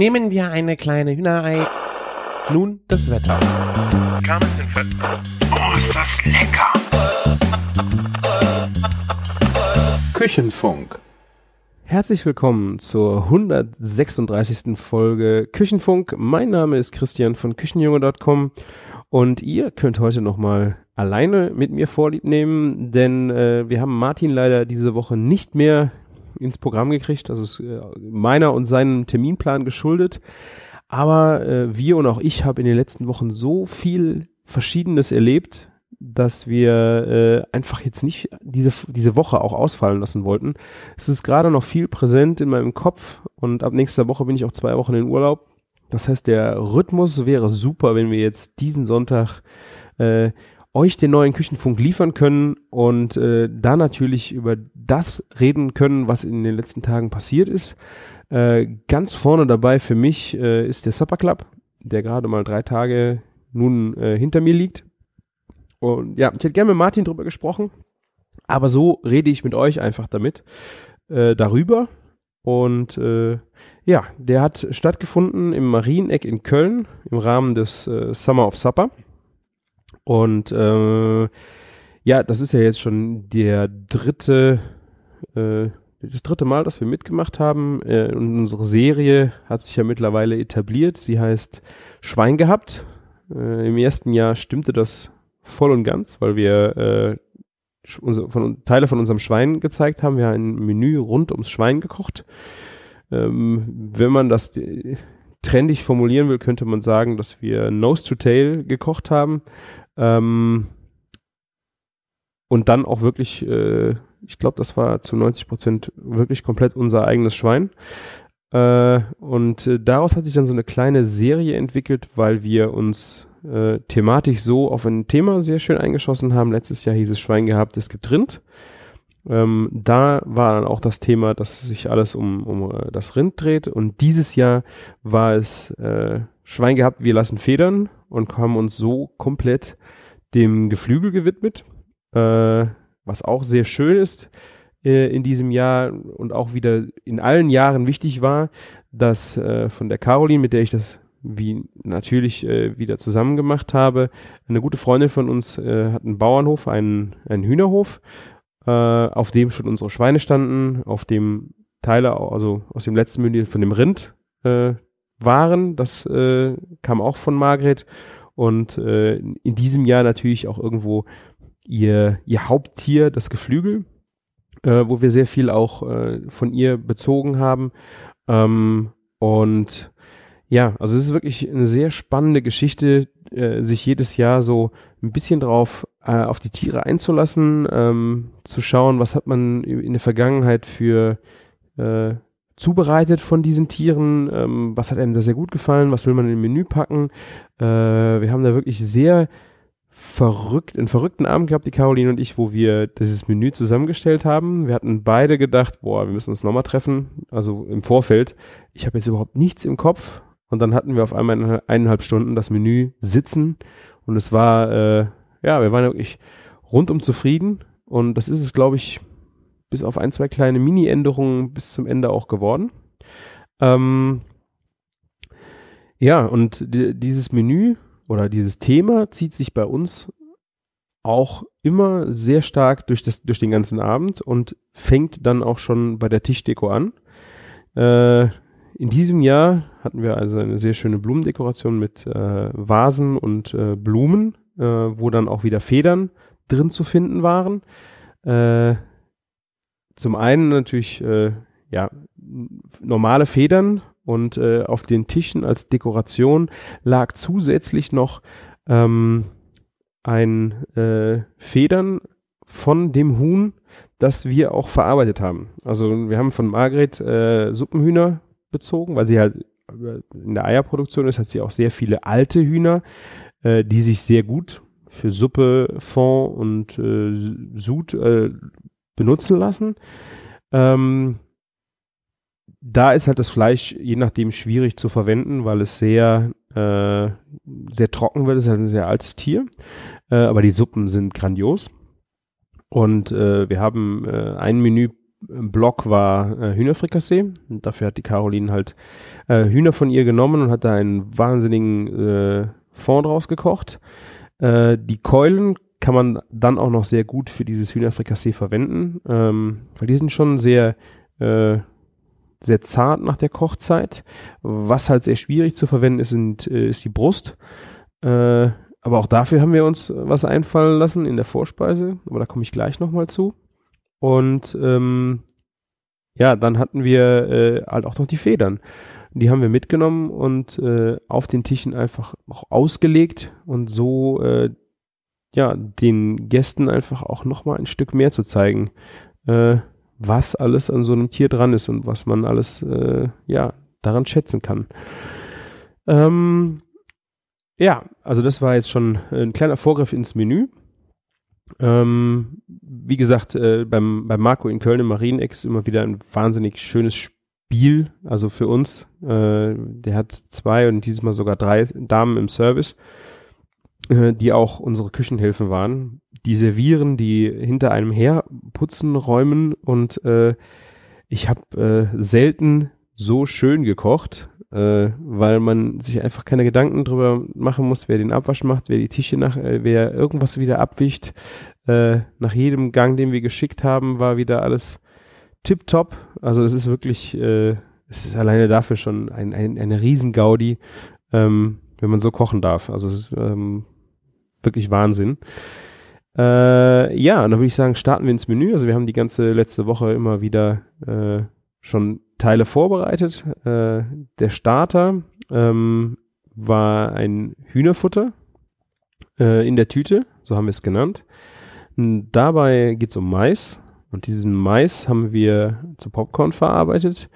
Nehmen wir eine kleine Hühnerei. Nun das Wetter. Oh, ist das lecker! Küchenfunk. Herzlich willkommen zur 136. Folge Küchenfunk. Mein Name ist Christian von Küchenjunge.com und ihr könnt heute nochmal alleine mit mir Vorlieb nehmen, denn äh, wir haben Martin leider diese Woche nicht mehr ins Programm gekriegt. Also ist äh, meiner und seinem Terminplan geschuldet. Aber äh, wir und auch ich haben in den letzten Wochen so viel Verschiedenes erlebt, dass wir äh, einfach jetzt nicht diese, diese Woche auch ausfallen lassen wollten. Es ist gerade noch viel präsent in meinem Kopf und ab nächster Woche bin ich auch zwei Wochen in Urlaub. Das heißt, der Rhythmus wäre super, wenn wir jetzt diesen Sonntag äh, euch den neuen Küchenfunk liefern können und äh, da natürlich über das reden können, was in den letzten Tagen passiert ist. Äh, ganz vorne dabei für mich äh, ist der Supper Club, der gerade mal drei Tage nun äh, hinter mir liegt. Und ja, ich hätte gerne mit Martin drüber gesprochen, aber so rede ich mit euch einfach damit, äh, darüber. Und äh, ja, der hat stattgefunden im Marieneck in Köln im Rahmen des äh, Summer of Supper. Und äh, ja, das ist ja jetzt schon der dritte, äh, das dritte Mal, dass wir mitgemacht haben. Äh, und unsere Serie hat sich ja mittlerweile etabliert. Sie heißt Schwein gehabt. Äh, Im ersten Jahr stimmte das voll und ganz, weil wir äh, unser, von, Teile von unserem Schwein gezeigt haben. Wir haben ein Menü rund ums Schwein gekocht. Ähm, wenn man das trendig formulieren will, könnte man sagen, dass wir Nose to Tail gekocht haben. Ähm, und dann auch wirklich, äh, ich glaube, das war zu 90 Prozent wirklich komplett unser eigenes Schwein. Äh, und äh, daraus hat sich dann so eine kleine Serie entwickelt, weil wir uns äh, thematisch so auf ein Thema sehr schön eingeschossen haben. Letztes Jahr hieß es Schwein gehabt, es gibt Rind. Ähm, da war dann auch das Thema, dass sich alles um, um äh, das Rind dreht. Und dieses Jahr war es äh, Schwein gehabt, wir lassen Federn und haben uns so komplett dem Geflügel gewidmet, äh, was auch sehr schön ist äh, in diesem Jahr und auch wieder in allen Jahren wichtig war, dass äh, von der Caroline, mit der ich das wie natürlich äh, wieder zusammen gemacht habe, eine gute Freundin von uns äh, hat einen Bauernhof, einen, einen Hühnerhof, äh, auf dem schon unsere Schweine standen, auf dem Teile, also aus dem letzten Menü von dem Rind äh, waren. Das äh, kam auch von Margret. Und äh, in diesem Jahr natürlich auch irgendwo ihr, ihr Haupttier, das Geflügel, äh, wo wir sehr viel auch äh, von ihr bezogen haben. Ähm, und ja, also es ist wirklich eine sehr spannende Geschichte, äh, sich jedes Jahr so ein bisschen drauf äh, auf die Tiere einzulassen, ähm, zu schauen, was hat man in der Vergangenheit für äh, zubereitet von diesen Tieren, ähm, was hat einem da sehr gut gefallen, was will man in den Menü packen. Äh, wir haben da wirklich sehr verrückt, einen verrückten Abend gehabt, die Caroline und ich, wo wir dieses Menü zusammengestellt haben. Wir hatten beide gedacht, boah, wir müssen uns nochmal treffen, also im Vorfeld. Ich habe jetzt überhaupt nichts im Kopf. Und dann hatten wir auf einmal in eineinhalb Stunden das Menü sitzen und es war, äh, ja, wir waren wirklich rundum zufrieden und das ist es, glaube ich, bis auf ein, zwei kleine Mini-Änderungen bis zum Ende auch geworden. Ähm, ja, und dieses Menü oder dieses Thema zieht sich bei uns auch immer sehr stark durch, das, durch den ganzen Abend und fängt dann auch schon bei der Tischdeko an. Äh, in diesem Jahr hatten wir also eine sehr schöne Blumendekoration mit äh, Vasen und äh, Blumen, äh, wo dann auch wieder Federn drin zu finden waren. Äh, zum einen natürlich äh, ja normale Federn und äh, auf den Tischen als Dekoration lag zusätzlich noch ähm, ein äh, Federn von dem Huhn, das wir auch verarbeitet haben. Also wir haben von Margret äh, Suppenhühner bezogen, weil sie halt in der Eierproduktion ist, hat sie auch sehr viele alte Hühner, äh, die sich sehr gut für Suppe, Fond und äh, Sud äh, benutzen lassen. Ähm, da ist halt das Fleisch je nachdem schwierig zu verwenden, weil es sehr, äh, sehr trocken wird. Es ist halt ein sehr altes Tier. Äh, aber die Suppen sind grandios. Und äh, wir haben äh, ein Menü Block war äh, Hühnerfrikassee. Und dafür hat die Caroline halt äh, Hühner von ihr genommen und hat da einen wahnsinnigen äh, Fond draus gekocht. Äh, die Keulen kann man dann auch noch sehr gut für dieses Hühnerfrikassee verwenden, ähm, weil die sind schon sehr, äh, sehr zart nach der Kochzeit. Was halt sehr schwierig zu verwenden ist, sind, äh, ist die Brust. Äh, aber auch dafür haben wir uns was einfallen lassen in der Vorspeise, aber da komme ich gleich nochmal zu. Und ähm, ja, dann hatten wir äh, halt auch noch die Federn. Die haben wir mitgenommen und äh, auf den Tischen einfach auch ausgelegt und so äh, ja den Gästen einfach auch nochmal ein Stück mehr zu zeigen, äh, was alles an so einem Tier dran ist und was man alles äh, ja daran schätzen kann. Ähm, ja, also das war jetzt schon ein kleiner Vorgriff ins Menü. Ähm, wie gesagt, äh, beim, beim Marco in Köln im Marieneck ist immer wieder ein wahnsinnig schönes Spiel. Also für uns, äh, der hat zwei und dieses Mal sogar drei Damen im Service, äh, die auch unsere Küchenhilfen waren. Die servieren, die hinter einem her putzen, räumen und äh, ich habe äh, selten so schön gekocht äh, weil man sich einfach keine Gedanken drüber machen muss, wer den Abwasch macht, wer die Tische nach, äh, wer irgendwas wieder abwischt. Äh, nach jedem Gang, den wir geschickt haben, war wieder alles tipptopp. Also das ist wirklich, äh, es ist alleine dafür schon ein, ein, eine Riesengaudi, ähm, wenn man so kochen darf. Also es ist ähm, wirklich Wahnsinn. Äh, ja, dann würde ich sagen, starten wir ins Menü. Also wir haben die ganze letzte Woche immer wieder äh, schon Teile vorbereitet. Äh, der Starter ähm, war ein Hühnerfutter äh, in der Tüte, so haben wir es genannt. Und dabei geht es um Mais. Und diesen Mais haben wir zu Popcorn verarbeitet,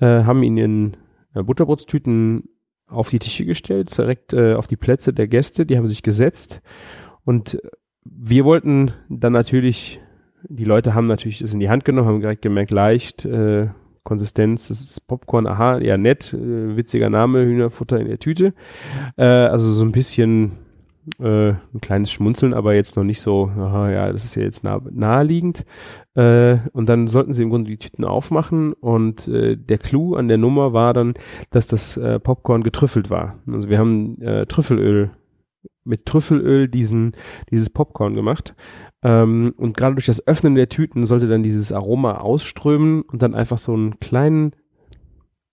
äh, haben ihn in äh, Butterbrotstüten auf die Tische gestellt, direkt äh, auf die Plätze der Gäste, die haben sich gesetzt. Und wir wollten dann natürlich, die Leute haben natürlich das in die Hand genommen, haben direkt gemerkt, leicht, äh, Konsistenz, das ist Popcorn, aha, ja nett, äh, witziger Name, Hühnerfutter in der Tüte. Äh, also so ein bisschen äh, ein kleines Schmunzeln, aber jetzt noch nicht so, aha, ja, das ist ja jetzt nah, naheliegend. Äh, und dann sollten sie im Grunde die Tüten aufmachen und äh, der Clou an der Nummer war dann, dass das äh, Popcorn getrüffelt war. Also wir haben äh, Trüffelöl mit Trüffelöl diesen, dieses Popcorn gemacht. Ähm, und gerade durch das Öffnen der Tüten sollte dann dieses Aroma ausströmen und dann einfach so einen kleinen,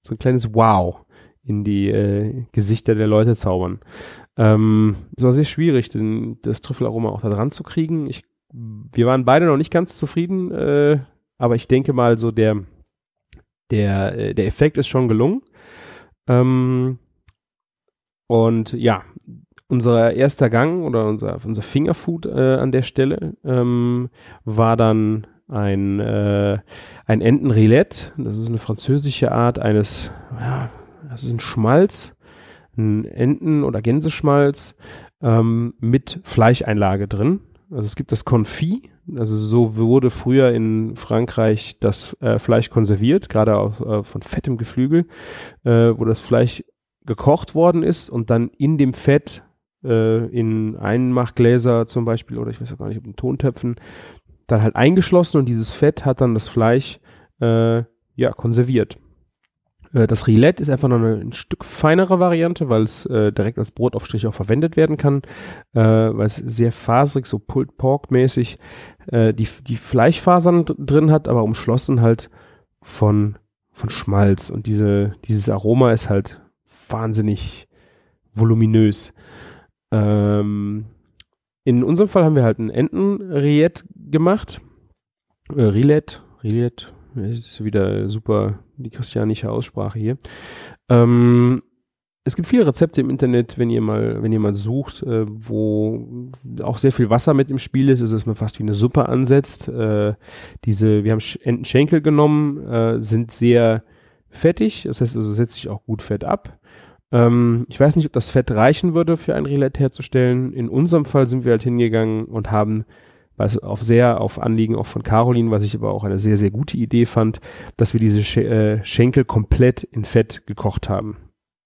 so ein kleines Wow in die äh, Gesichter der Leute zaubern. Ähm, es war sehr schwierig, den, das Trüffelaroma auch da dran zu kriegen. Ich, wir waren beide noch nicht ganz zufrieden, äh, aber ich denke mal so der, der, äh, der Effekt ist schon gelungen. Ähm, und ja, unser erster Gang oder unser, unser Fingerfood äh, an der Stelle ähm, war dann ein, äh, ein Entenrillette. Das ist eine französische Art eines, ja, das ist ein Schmalz, ein Enten- oder Gänseschmalz ähm, mit Fleischeinlage drin. Also es gibt das Confit, also so wurde früher in Frankreich das äh, Fleisch konserviert, gerade auch äh, von fettem Geflügel, äh, wo das Fleisch gekocht worden ist und dann in dem Fett äh, in Einmachgläser zum Beispiel oder ich weiß auch gar nicht, ob in Tontöpfen, dann halt eingeschlossen und dieses Fett hat dann das Fleisch äh, ja konserviert. Äh, das Rillette ist einfach noch eine, ein Stück feinere Variante, weil es äh, direkt als Brotaufstrich auch verwendet werden kann, äh, weil es sehr faserig, so Pulled Pork mäßig äh, die, die Fleischfasern drin hat, aber umschlossen halt von, von Schmalz und diese, dieses Aroma ist halt wahnsinnig voluminös. Ähm, in unserem Fall haben wir halt ein Entenriet gemacht. Äh, Rilet, das ist wieder super die christianische Aussprache hier. Ähm, es gibt viele Rezepte im Internet, wenn ihr mal, wenn ihr mal sucht, äh, wo auch sehr viel Wasser mit im Spiel ist, also dass man fast wie eine Suppe ansetzt. Äh, diese, wir haben Entenschenkel genommen, äh, sind sehr fettig, das heißt also setzt sich auch gut Fett ab. Ähm, ich weiß nicht, ob das Fett reichen würde, für ein Roulette herzustellen. In unserem Fall sind wir halt hingegangen und haben, was auf sehr auf Anliegen auch von Caroline, was ich aber auch eine sehr, sehr gute Idee fand, dass wir diese Sch äh, Schenkel komplett in Fett gekocht haben.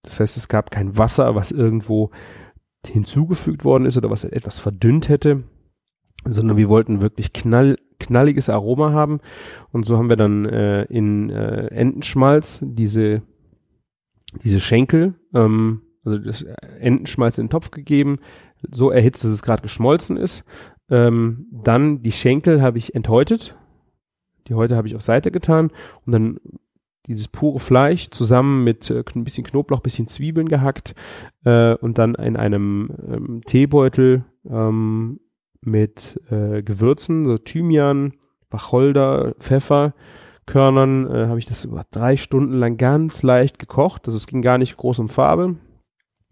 Das heißt, es gab kein Wasser, was irgendwo hinzugefügt worden ist oder was etwas verdünnt hätte, sondern wir wollten wirklich knall, knalliges Aroma haben. Und so haben wir dann äh, in äh, Entenschmalz diese, diese Schenkel, ähm, also das Entenschmalz in den Topf gegeben, so erhitzt, dass es gerade geschmolzen ist. Ähm, dann die Schenkel habe ich enthäutet. Die Häute habe ich auf Seite getan und dann dieses pure Fleisch zusammen mit äh, ein bisschen Knoblauch, bisschen Zwiebeln gehackt äh, und dann in einem ähm, Teebeutel ähm, mit äh, Gewürzen, so Thymian, Wacholder, Pfeffer, Körnern, äh, habe ich das über drei Stunden lang ganz leicht gekocht. Also es ging gar nicht groß um Farbe,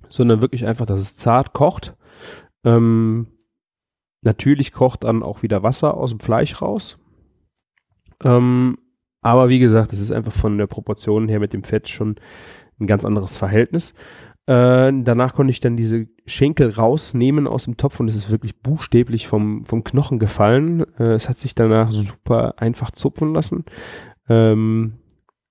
sondern wirklich einfach, dass es zart kocht. Ähm, natürlich kocht dann auch wieder Wasser aus dem Fleisch raus. Ähm, aber wie gesagt, es ist einfach von der Proportion her mit dem Fett schon ein ganz anderes Verhältnis. Äh, danach konnte ich dann diese Schenkel rausnehmen aus dem Topf und es ist wirklich buchstäblich vom, vom Knochen gefallen. Äh, es hat sich danach super einfach zupfen lassen. Ähm,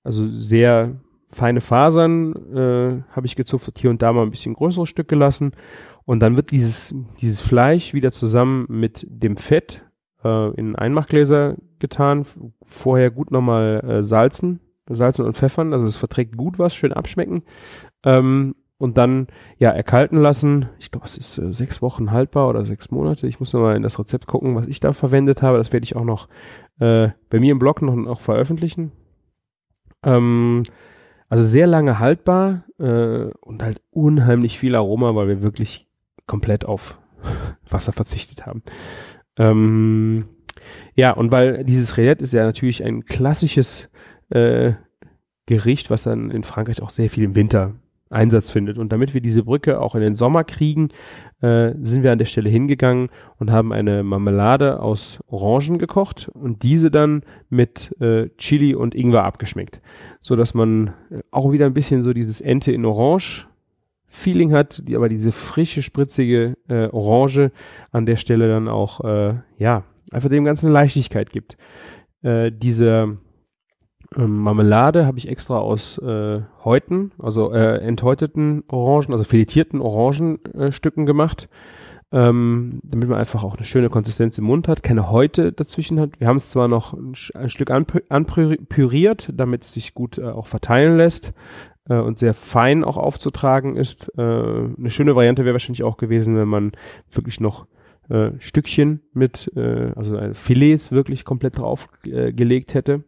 also sehr feine Fasern äh, habe ich gezupft, hier und da mal ein bisschen größeres Stück gelassen. Und dann wird dieses, dieses Fleisch wieder zusammen mit dem Fett äh, in Einmachgläser getan, vorher gut nochmal äh, salzen, salzen und pfeffern, also es verträgt gut was, schön abschmecken. Ähm, und dann ja erkalten lassen. Ich glaube, es ist äh, sechs Wochen haltbar oder sechs Monate. Ich muss nochmal in das Rezept gucken, was ich da verwendet habe. Das werde ich auch noch äh, bei mir im Blog noch, noch veröffentlichen. Ähm, also sehr lange haltbar äh, und halt unheimlich viel Aroma, weil wir wirklich komplett auf Wasser verzichtet haben. Ähm, ja, und weil dieses Rillette ist ja natürlich ein klassisches äh, Gericht, was dann in Frankreich auch sehr viel im Winter Einsatz findet. Und damit wir diese Brücke auch in den Sommer kriegen, äh, sind wir an der Stelle hingegangen und haben eine Marmelade aus Orangen gekocht und diese dann mit äh, Chili und Ingwer abgeschmeckt, so dass man äh, auch wieder ein bisschen so dieses Ente in Orange Feeling hat, die aber diese frische, spritzige äh, Orange an der Stelle dann auch, äh, ja, einfach dem Ganzen eine Leichtigkeit gibt. Äh, diese ähm, Marmelade habe ich extra aus äh, Häuten, also äh, enthäuteten Orangen, also filetierten Orangenstücken äh, gemacht, ähm, damit man einfach auch eine schöne Konsistenz im Mund hat, keine Häute dazwischen hat. Wir haben es zwar noch ein, ein Stück anpüriert, damit es sich gut äh, auch verteilen lässt äh, und sehr fein auch aufzutragen ist. Äh, eine schöne Variante wäre wahrscheinlich auch gewesen, wenn man wirklich noch äh, Stückchen mit, äh, also Filets wirklich komplett drauf äh, hätte.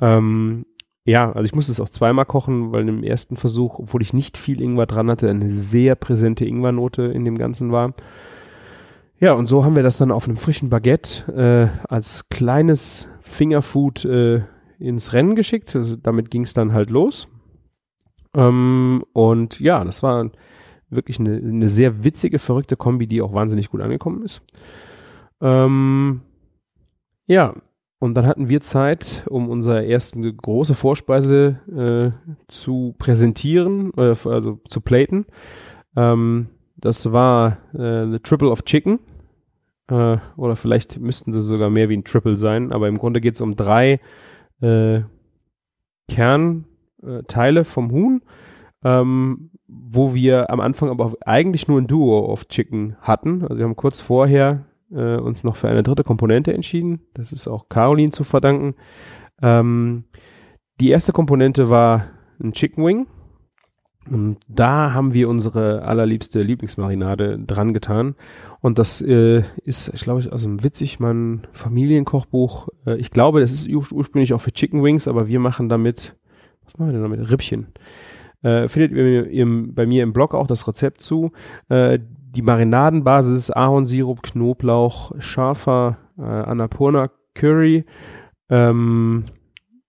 Ähm, ja, also ich musste es auch zweimal kochen, weil im ersten Versuch, obwohl ich nicht viel Ingwer dran hatte, eine sehr präsente Ingwernote in dem Ganzen war. Ja, und so haben wir das dann auf einem frischen Baguette äh, als kleines Fingerfood äh, ins Rennen geschickt. Also damit ging es dann halt los. Ähm, und ja, das war wirklich eine, eine sehr witzige, verrückte Kombi, die auch wahnsinnig gut angekommen ist. Ähm, ja, und dann hatten wir Zeit, um unsere erste große Vorspeise äh, zu präsentieren, äh, also zu platen. Ähm, das war äh, the Triple of Chicken. Äh, oder vielleicht müssten das sogar mehr wie ein Triple sein, aber im Grunde geht es um drei äh, Kernteile vom Huhn, ähm, wo wir am Anfang aber eigentlich nur ein Duo of Chicken hatten. Also wir haben kurz vorher äh, uns noch für eine dritte Komponente entschieden. Das ist auch Caroline zu verdanken. Ähm, die erste Komponente war ein Chicken Wing. Und da haben wir unsere allerliebste Lieblingsmarinade dran getan. Und das äh, ist, ich glaube, aus dem Witzigmann Familienkochbuch. Äh, ich glaube, das ist ursprünglich auch für Chicken Wings, aber wir machen damit, was machen wir denn damit? Rippchen. Äh, findet ihr im, bei mir im Blog auch das Rezept zu. Äh, die Marinadenbasis Ahornsirup, Knoblauch, scharfer äh, Annapurna Curry, ähm,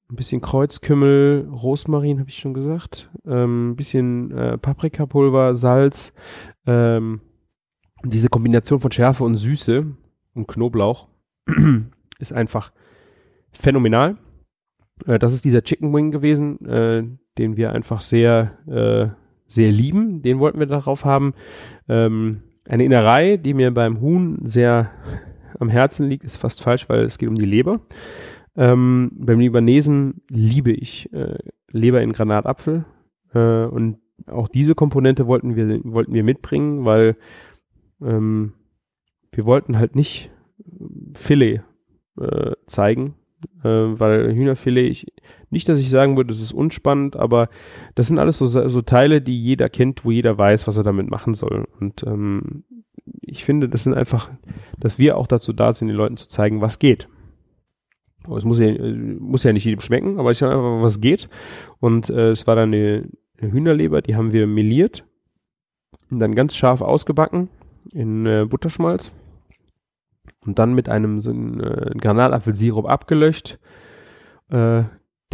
ein bisschen Kreuzkümmel, Rosmarin habe ich schon gesagt, ähm, ein bisschen äh, Paprikapulver, Salz, ähm, diese Kombination von Schärfe und Süße und Knoblauch ist einfach phänomenal. Äh, das ist dieser Chicken Wing gewesen, äh, den wir einfach sehr äh, sehr lieben. Den wollten wir darauf haben. Ähm, eine Innerei, die mir beim Huhn sehr am Herzen liegt, ist fast falsch, weil es geht um die Leber. Ähm, beim Libanesen liebe ich äh, Leber in Granatapfel. Äh, und auch diese Komponente wollten wir, wollten wir mitbringen, weil ähm, wir wollten halt nicht Hühnerfilet äh, zeigen, äh, weil Hühnerfilet, ich, nicht, dass ich sagen würde, das ist unspannend, aber das sind alles so, so Teile, die jeder kennt, wo jeder weiß, was er damit machen soll. Und ähm, ich finde, das sind einfach, dass wir auch dazu da sind, den Leuten zu zeigen, was geht. Es muss ja, muss ja nicht jedem schmecken, aber ich sage einfach, was geht. Und äh, es war dann eine, eine Hühnerleber, die haben wir meliert und dann ganz scharf ausgebacken in äh, Butterschmalz und dann mit einem so einen, äh, Granatapfelsirup abgelöscht, äh,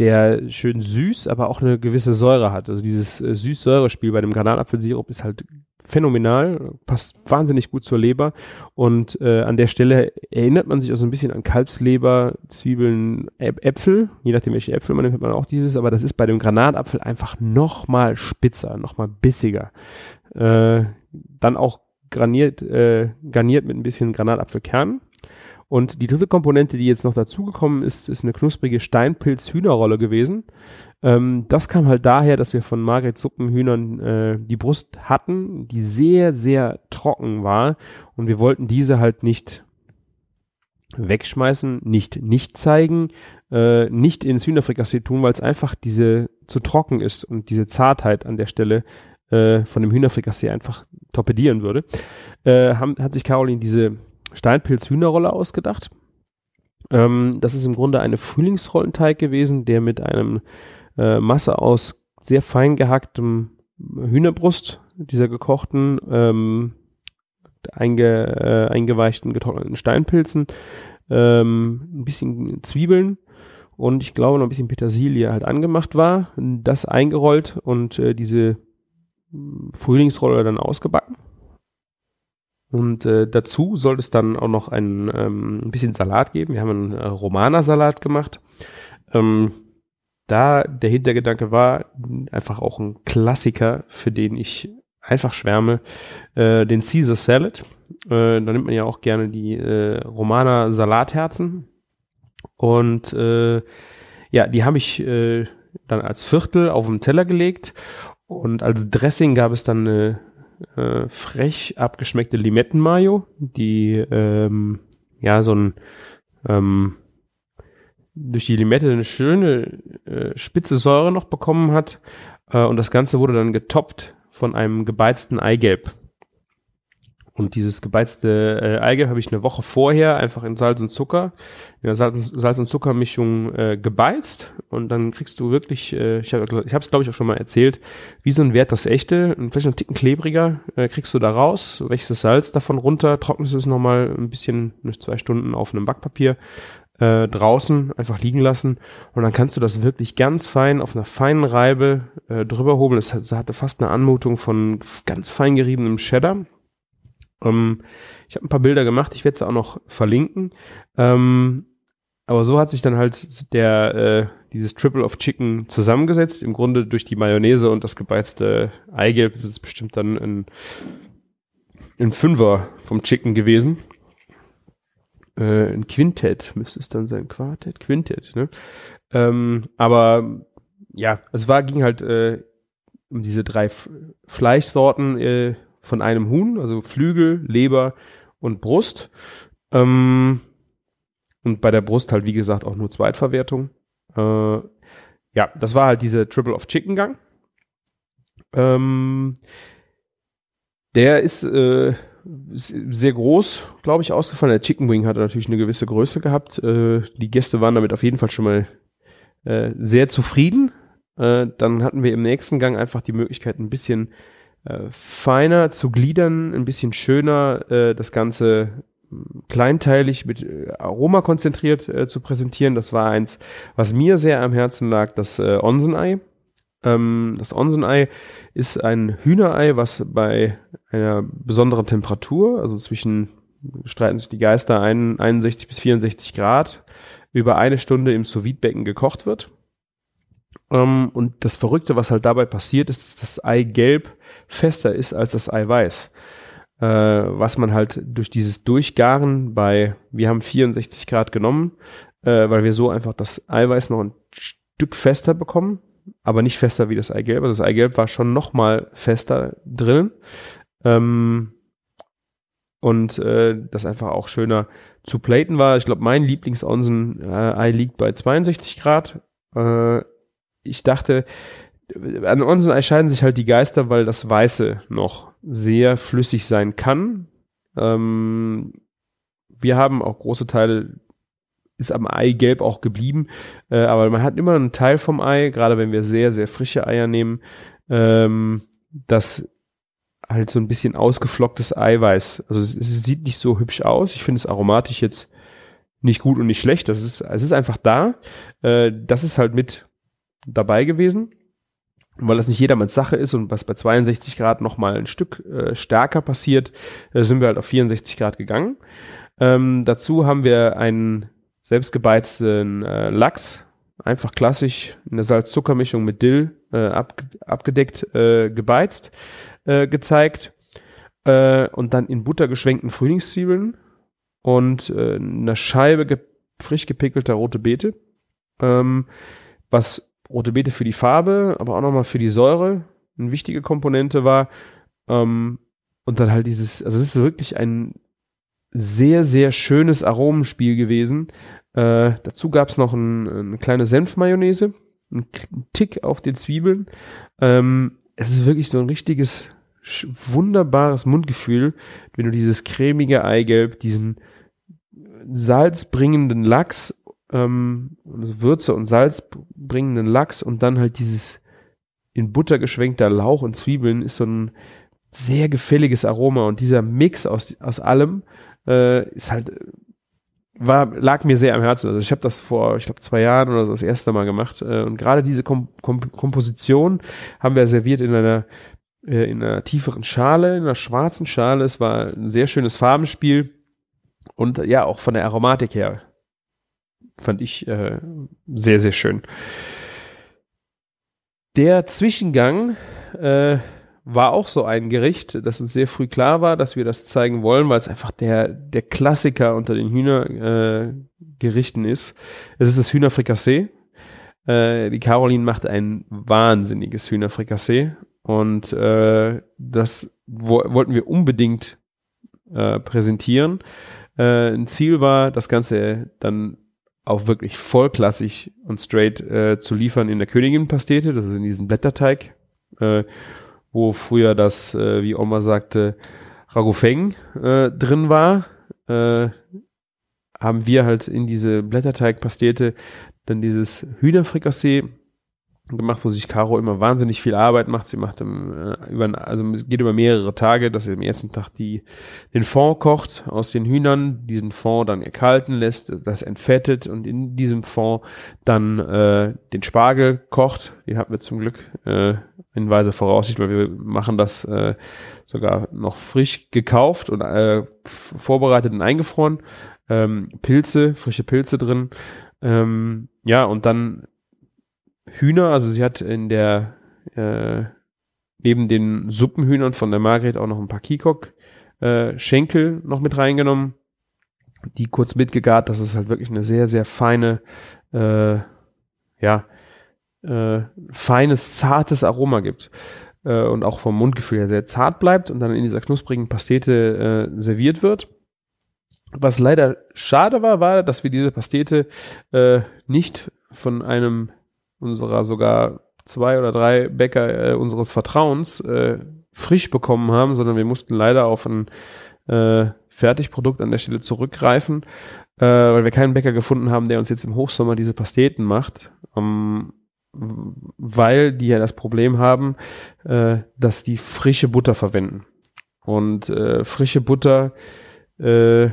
der schön süß, aber auch eine gewisse Säure hat. Also dieses äh, Süß-Säure-Spiel bei dem Granatapfelsirup ist halt phänomenal, passt wahnsinnig gut zur Leber und äh, an der Stelle erinnert man sich auch so ein bisschen an Kalbsleber, Zwiebeln, Äpfel, je nachdem welche Äpfel man nimmt, hat man auch dieses, aber das ist bei dem Granatapfel einfach noch mal spitzer, noch mal bissiger. Äh, dann auch graniert, äh, garniert mit ein bisschen Granatapfelkern. Und die dritte Komponente, die jetzt noch dazugekommen ist, ist eine knusprige Steinpilz-Hühnerrolle gewesen. Ähm, das kam halt daher, dass wir von Margret Suppenhühnern äh, die Brust hatten, die sehr, sehr trocken war. Und wir wollten diese halt nicht wegschmeißen, nicht nicht zeigen, äh, nicht ins Hühnerfrikassee tun, weil es einfach diese zu trocken ist und diese Zartheit an der Stelle äh, von dem Hühnerfrikassee einfach torpedieren würde. Äh, haben, hat sich Caroline diese Steinpilz-Hühnerrolle ausgedacht. Ähm, das ist im Grunde eine Frühlingsrollenteig gewesen, der mit einem äh, Masse aus sehr fein gehacktem Hühnerbrust, dieser gekochten, ähm, einge, äh, eingeweichten, getrockneten Steinpilzen, ähm, ein bisschen Zwiebeln und ich glaube noch ein bisschen Petersilie halt angemacht war, das eingerollt und äh, diese Frühlingsrolle dann ausgebacken. Und äh, dazu soll es dann auch noch ein, ähm, ein bisschen Salat geben. Wir haben einen äh, Romana-Salat gemacht. Ähm, da der Hintergedanke war, einfach auch ein Klassiker, für den ich einfach schwärme, äh, den Caesar Salad. Äh, da nimmt man ja auch gerne die äh, Romana Salatherzen. Und äh, ja, die habe ich äh, dann als Viertel auf den Teller gelegt. Und als Dressing gab es dann eine äh, frech abgeschmeckte Limettenmayo, die ähm, ja so ein ähm, durch die Limette eine schöne äh, spitze Säure noch bekommen hat. Äh, und das Ganze wurde dann getoppt von einem gebeizten Eigelb. Und dieses gebeizte äh, Eigelb habe ich eine Woche vorher einfach in Salz und Zucker, in der Salz, Salz und Zuckermischung äh, gebeizt. Und dann kriegst du wirklich, äh, ich habe es ich glaube ich auch schon mal erzählt, wie so ein Wert das echte, vielleicht einen Ticken klebriger, äh, kriegst du da raus, wächst das Salz davon runter, trocknest es nochmal ein bisschen, zwei Stunden auf einem Backpapier äh, draußen einfach liegen lassen und dann kannst du das wirklich ganz fein auf einer feinen Reibe äh, drüber hobeln. Es hatte fast eine Anmutung von ganz fein geriebenem Cheddar. Ähm, ich habe ein paar Bilder gemacht, ich werde sie auch noch verlinken. Ähm, aber so hat sich dann halt der äh, dieses Triple of Chicken zusammengesetzt. Im Grunde durch die Mayonnaise und das gebeizte Eigelb ist es bestimmt dann ein, ein Fünfer vom Chicken gewesen äh, ein Quintett müsste es dann sein, Quartett, Quintett, ne? Ähm, aber ja, es war, ging halt äh, um diese drei F Fleischsorten äh, von einem Huhn, also Flügel, Leber und Brust. Ähm, und bei der Brust halt, wie gesagt, auch nur Zweitverwertung. Äh, ja, das war halt diese Triple of Chicken Gang. Ähm, der ist äh, sehr groß, glaube ich, ausgefallen. Der Chicken Wing hatte natürlich eine gewisse Größe gehabt. Äh, die Gäste waren damit auf jeden Fall schon mal äh, sehr zufrieden. Äh, dann hatten wir im nächsten Gang einfach die Möglichkeit, ein bisschen äh, feiner zu gliedern, ein bisschen schöner äh, das Ganze kleinteilig mit äh, Aroma konzentriert zu präsentieren. Das war eins, was mir sehr am Herzen lag, das äh, Onsenei. Ähm, das Onsenei ist ein Hühnerei, was bei einer besonderen Temperatur, also zwischen, streiten sich die Geister, ein, 61 bis 64 Grad, über eine Stunde im sous becken gekocht wird. Ähm, und das Verrückte, was halt dabei passiert, ist, dass das Eigelb fester ist als das Eiweiß. Äh, was man halt durch dieses Durchgaren bei, wir haben 64 Grad genommen, äh, weil wir so einfach das Eiweiß noch ein Stück fester bekommen aber nicht fester wie das Eigelb. Also das Eigelb war schon noch mal fester drin. Ähm, und äh, das einfach auch schöner zu platen war. Ich glaube, mein Lieblings-Onsen-Ei liegt bei 62 Grad. Äh, ich dachte, an Onsen-Ei scheiden sich halt die Geister, weil das Weiße noch sehr flüssig sein kann. Ähm, wir haben auch große Teile ist am Eigelb auch geblieben. Äh, aber man hat immer einen Teil vom Ei, gerade wenn wir sehr, sehr frische Eier nehmen, ähm, das halt so ein bisschen ausgeflocktes Eiweiß. Also es, es sieht nicht so hübsch aus. Ich finde es aromatisch jetzt nicht gut und nicht schlecht. Das ist, es ist einfach da. Äh, das ist halt mit dabei gewesen. weil das nicht jedermanns Sache ist und was bei 62 Grad nochmal ein Stück äh, stärker passiert, äh, sind wir halt auf 64 Grad gegangen. Ähm, dazu haben wir einen selbstgebeizten äh, Lachs, einfach klassisch in der Salz-Zucker-Mischung mit Dill äh, ab, abgedeckt äh, gebeizt, äh, gezeigt äh, und dann in Butter geschwenkten Frühlingszwiebeln und äh, einer Scheibe ge frisch gepickelter rote Beete, ähm, was rote Beete für die Farbe, aber auch nochmal für die Säure eine wichtige Komponente war. Ähm, und dann halt dieses, also es ist wirklich ein sehr, sehr schönes Aromenspiel gewesen. Äh, dazu gab es noch ein, eine kleine Senfmayonnaise, ein Tick auf den Zwiebeln. Ähm, es ist wirklich so ein richtiges, wunderbares Mundgefühl, wenn du dieses cremige Eigelb, diesen salzbringenden Lachs, ähm, Würze und Salz bringenden Lachs und dann halt dieses in Butter geschwenkter Lauch und Zwiebeln ist so ein sehr gefälliges Aroma und dieser Mix aus, aus allem äh, ist halt war lag mir sehr am Herzen. Also ich habe das vor, ich glaube, zwei Jahren oder so das erste Mal gemacht. Äh, und gerade diese Kom Kom Komposition haben wir serviert in einer äh, in einer tieferen Schale, in einer schwarzen Schale. Es war ein sehr schönes Farbenspiel und ja auch von der Aromatik her fand ich äh, sehr sehr schön. Der Zwischengang äh, war auch so ein Gericht, das uns sehr früh klar war, dass wir das zeigen wollen, weil es einfach der, der Klassiker unter den Hühnergerichten äh, ist. Es ist das Hühnerfrikassee. Äh, die Caroline macht ein wahnsinniges Hühnerfrikassee und äh, das wo wollten wir unbedingt äh, präsentieren. Äh, ein Ziel war, das Ganze dann auch wirklich vollklassig und straight äh, zu liefern in der Königin-Pastete, das ist in diesem Blätterteig. Äh, wo früher das, äh, wie Oma sagte, Ragofeng äh, drin war, äh, haben wir halt in diese Blätterteigpastete dann dieses Hühnerfrikassee gemacht, wo sich Caro immer wahnsinnig viel Arbeit macht. Sie macht im, äh, über, also es geht über mehrere Tage, dass sie am ersten Tag die, den Fond kocht aus den Hühnern, diesen Fond dann erkalten lässt, das entfettet und in diesem Fond dann äh, den Spargel kocht. Den hatten wir zum Glück äh, in weise Voraussicht, weil wir machen das äh, sogar noch frisch gekauft und äh, vorbereitet und eingefroren. Ähm, Pilze, frische Pilze drin. Ähm, ja, und dann Hühner, also sie hat in der äh, neben den Suppenhühnern von der Margret auch noch ein paar Kikok äh, Schenkel noch mit reingenommen, die kurz mitgegart, dass es halt wirklich eine sehr sehr feine äh, ja äh, feines zartes Aroma gibt äh, und auch vom Mundgefühl her sehr zart bleibt und dann in dieser knusprigen Pastete äh, serviert wird. Was leider schade war, war, dass wir diese Pastete äh, nicht von einem unserer sogar zwei oder drei Bäcker äh, unseres Vertrauens äh, frisch bekommen haben, sondern wir mussten leider auf ein äh, Fertigprodukt an der Stelle zurückgreifen, äh, weil wir keinen Bäcker gefunden haben, der uns jetzt im Hochsommer diese Pasteten macht, ähm, weil die ja das Problem haben, äh, dass die frische Butter verwenden. Und äh, frische Butter äh,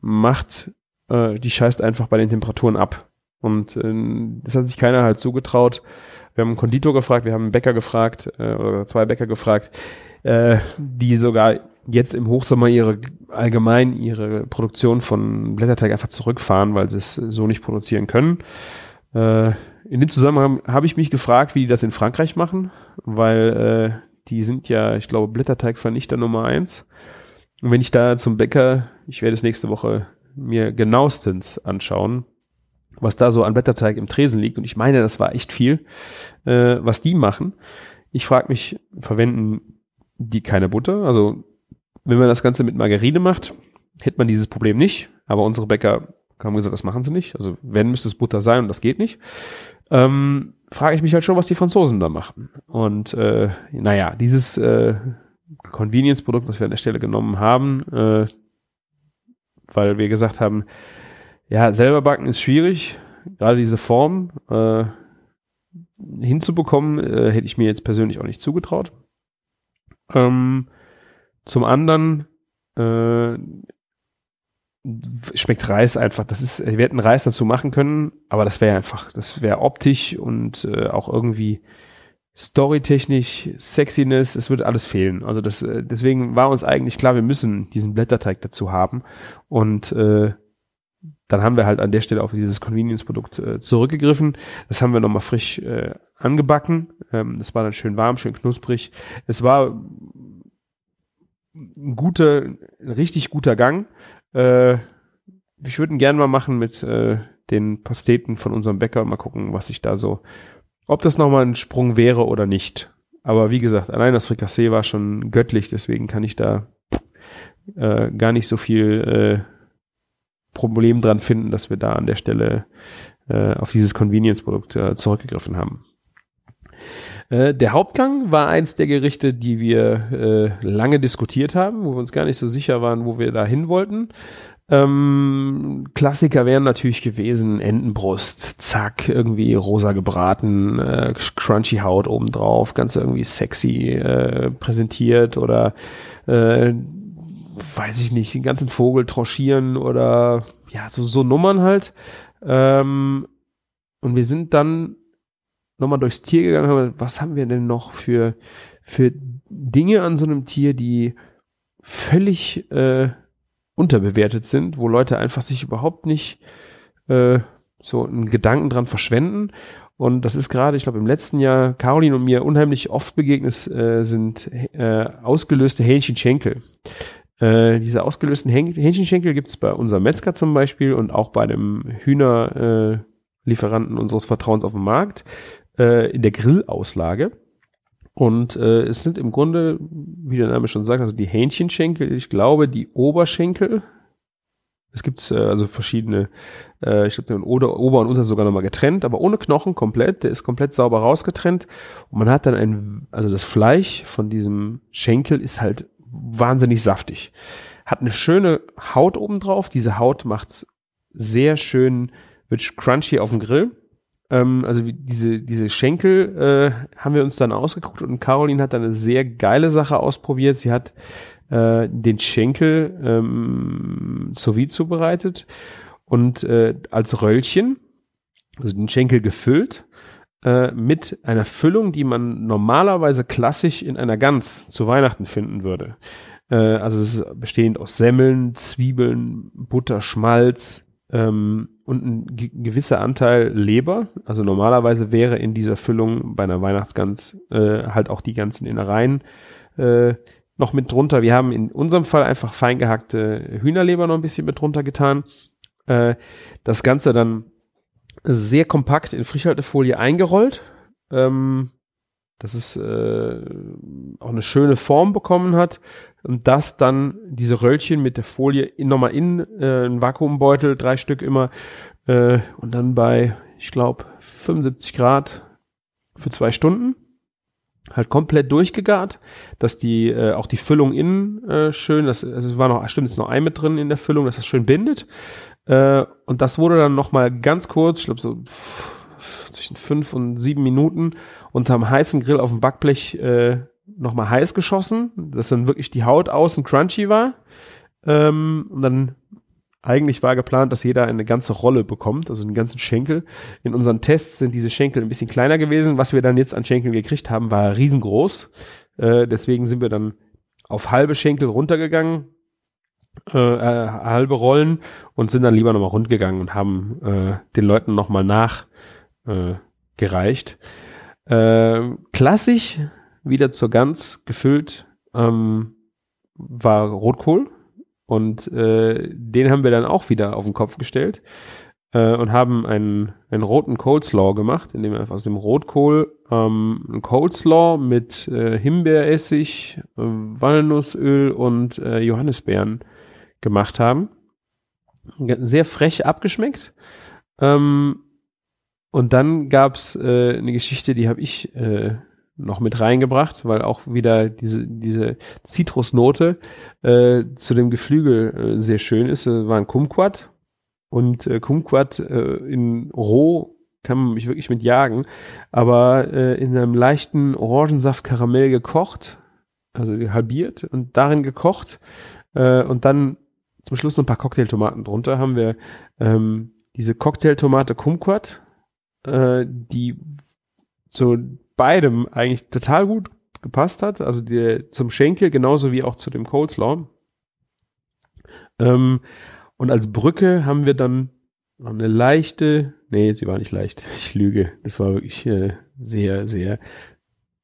macht, äh, die scheißt einfach bei den Temperaturen ab. Und äh, das hat sich keiner halt zugetraut. Wir haben einen Konditor gefragt, wir haben einen Bäcker gefragt, äh, oder zwei Bäcker gefragt, äh, die sogar jetzt im Hochsommer ihre allgemein ihre Produktion von Blätterteig einfach zurückfahren, weil sie es so nicht produzieren können. Äh, in dem Zusammenhang habe ich mich gefragt, wie die das in Frankreich machen, weil äh, die sind ja, ich glaube, Blätterteigvernichter Nummer eins. Und wenn ich da zum Bäcker, ich werde es nächste Woche mir genauestens anschauen, was da so an Blätterteig im Tresen liegt. Und ich meine, das war echt viel, äh, was die machen. Ich frage mich, verwenden die keine Butter? Also wenn man das Ganze mit Margarine macht, hätte man dieses Problem nicht. Aber unsere Bäcker haben gesagt, das machen sie nicht. Also wenn müsste es Butter sein und das geht nicht. Ähm, frage ich mich halt schon, was die Franzosen da machen. Und äh, naja, dieses äh, Convenience-Produkt, was wir an der Stelle genommen haben, äh, weil wir gesagt haben, ja, selber backen ist schwierig, gerade diese Form äh, hinzubekommen, äh, hätte ich mir jetzt persönlich auch nicht zugetraut. Ähm, zum anderen äh, schmeckt Reis einfach. Das ist, wir hätten Reis dazu machen können, aber das wäre einfach, das wäre optisch und äh, auch irgendwie storytechnisch, Sexiness, es würde alles fehlen. Also das, äh, deswegen war uns eigentlich klar, wir müssen diesen Blätterteig dazu haben und äh, dann haben wir halt an der Stelle auf dieses Convenience-Produkt äh, zurückgegriffen. Das haben wir nochmal frisch äh, angebacken. Ähm, das war dann schön warm, schön knusprig. Es war ein guter, ein richtig guter Gang. Äh, ich würde ihn gerne mal machen mit äh, den Pasteten von unserem Bäcker. Mal gucken, was ich da so, ob das nochmal ein Sprung wäre oder nicht. Aber wie gesagt, allein das Frikassee war schon göttlich, deswegen kann ich da äh, gar nicht so viel äh, Problem dran finden, dass wir da an der Stelle äh, auf dieses Convenience-Produkt äh, zurückgegriffen haben. Äh, der Hauptgang war eins der Gerichte, die wir äh, lange diskutiert haben, wo wir uns gar nicht so sicher waren, wo wir da hin wollten. Ähm, Klassiker wären natürlich gewesen Entenbrust, zack, irgendwie rosa gebraten, äh, crunchy Haut obendrauf, ganz irgendwie sexy äh, präsentiert oder äh, weiß ich nicht, den ganzen Vogel tranchieren oder ja, so, so Nummern halt. Ähm, und wir sind dann nochmal durchs Tier gegangen, haben, was haben wir denn noch für, für Dinge an so einem Tier, die völlig äh, unterbewertet sind, wo Leute einfach sich überhaupt nicht äh, so einen Gedanken dran verschwenden. Und das ist gerade, ich glaube, im letzten Jahr Caroline und mir unheimlich oft begegnet äh, sind äh, ausgelöste Hähnchenschenkel. Äh, diese ausgelösten Hähnchenschenkel gibt es bei unserem Metzger zum Beispiel und auch bei dem Hühnerlieferanten äh, unseres Vertrauens auf dem Markt äh, in der Grillauslage. Und äh, es sind im Grunde, wie der Name schon sagt, also die Hähnchenschenkel, ich glaube, die Oberschenkel. Es gibt äh, also verschiedene, äh, ich glaube, Ober, Ober und Unter sogar nochmal getrennt, aber ohne Knochen komplett. Der ist komplett sauber rausgetrennt. Und man hat dann ein, also das Fleisch von diesem Schenkel ist halt wahnsinnig saftig. Hat eine schöne Haut oben drauf. Diese Haut macht's sehr schön, wird crunchy auf dem Grill. Ähm, also diese, diese Schenkel äh, haben wir uns dann ausgeguckt und Caroline hat dann eine sehr geile Sache ausprobiert. Sie hat äh, den Schenkel ähm, sowie zubereitet und äh, als Röllchen, also den Schenkel gefüllt äh, mit einer Füllung, die man normalerweise klassisch in einer Gans zu Weihnachten finden würde. Äh, also es ist bestehend aus Semmeln, Zwiebeln, Butter, Schmalz, ähm, und ein gewisser Anteil Leber. Also normalerweise wäre in dieser Füllung bei einer Weihnachtsgans äh, halt auch die ganzen Innereien äh, noch mit drunter. Wir haben in unserem Fall einfach fein gehackte Hühnerleber noch ein bisschen mit drunter getan. Äh, das Ganze dann sehr kompakt in Frischhaltefolie eingerollt. Ähm, dass es äh, auch eine schöne Form bekommen hat und das dann diese Röllchen mit der Folie in, nochmal in äh, einen Vakuumbeutel, drei Stück immer äh, und dann bei, ich glaube, 75 Grad für zwei Stunden halt komplett durchgegart, dass die äh, auch die Füllung innen äh, schön, das also es war noch, stimmt, es ist noch ein mit drin in der Füllung, dass das schön bindet. Äh, und das wurde dann noch mal ganz kurz, ich glaube so zwischen fünf und sieben Minuten unterm heißen Grill auf dem Backblech äh, nochmal heiß geschossen, dass dann wirklich die Haut außen crunchy war. Ähm, und dann eigentlich war geplant, dass jeder eine ganze Rolle bekommt, also einen ganzen Schenkel. In unseren Tests sind diese Schenkel ein bisschen kleiner gewesen. Was wir dann jetzt an Schenkeln gekriegt haben, war riesengroß. Äh, deswegen sind wir dann auf halbe Schenkel runtergegangen, äh, äh, halbe Rollen und sind dann lieber nochmal rundgegangen und haben äh, den Leuten nochmal nachgereicht. Äh, äh, klassisch wieder zur Gans gefüllt ähm, war Rotkohl und äh, den haben wir dann auch wieder auf den Kopf gestellt. äh, und haben einen, einen roten Coleslaw gemacht, indem wir aus dem Rotkohl ähm, einen Coleslaw mit Himbeeressig, Walnussöl und Johannisbeeren gemacht haben. Sehr frech abgeschmeckt. Ähm, und dann gab's äh, eine Geschichte, die habe ich äh, noch mit reingebracht, weil auch wieder diese, diese Zitrusnote äh, zu dem Geflügel äh, sehr schön ist. Äh, war ein Kumquat und äh, Kumquat äh, in roh kann man mich wirklich mit jagen, aber äh, in einem leichten Orangensaft-Karamell gekocht, also halbiert und darin gekocht äh, und dann zum Schluss noch ein paar Cocktailtomaten drunter haben wir ähm, diese Cocktailtomate Kumquat, äh, die zu beidem eigentlich total gut gepasst hat, also die, zum Schenkel genauso wie auch zu dem Coleslaw. Ähm, und als Brücke haben wir dann noch eine leichte, nee, sie war nicht leicht, ich lüge, das war wirklich äh, sehr, sehr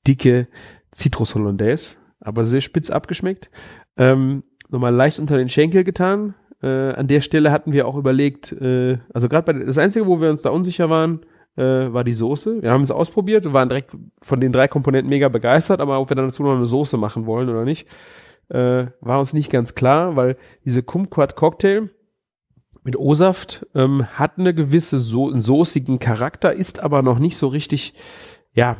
dicke Citrus Hollandaise, aber sehr spitz abgeschmeckt. Ähm, nochmal leicht unter den Schenkel getan. Äh, an der Stelle hatten wir auch überlegt, äh, also gerade bei das Einzige, wo wir uns da unsicher waren, äh, war die Soße. Wir haben es ausprobiert und waren direkt von den drei Komponenten mega begeistert, aber ob wir dann dazu noch eine Soße machen wollen oder nicht, äh, war uns nicht ganz klar, weil diese Kumquat Cocktail mit O-Saft ähm, hat eine gewisse so einen soßigen Charakter, ist aber noch nicht so richtig, ja,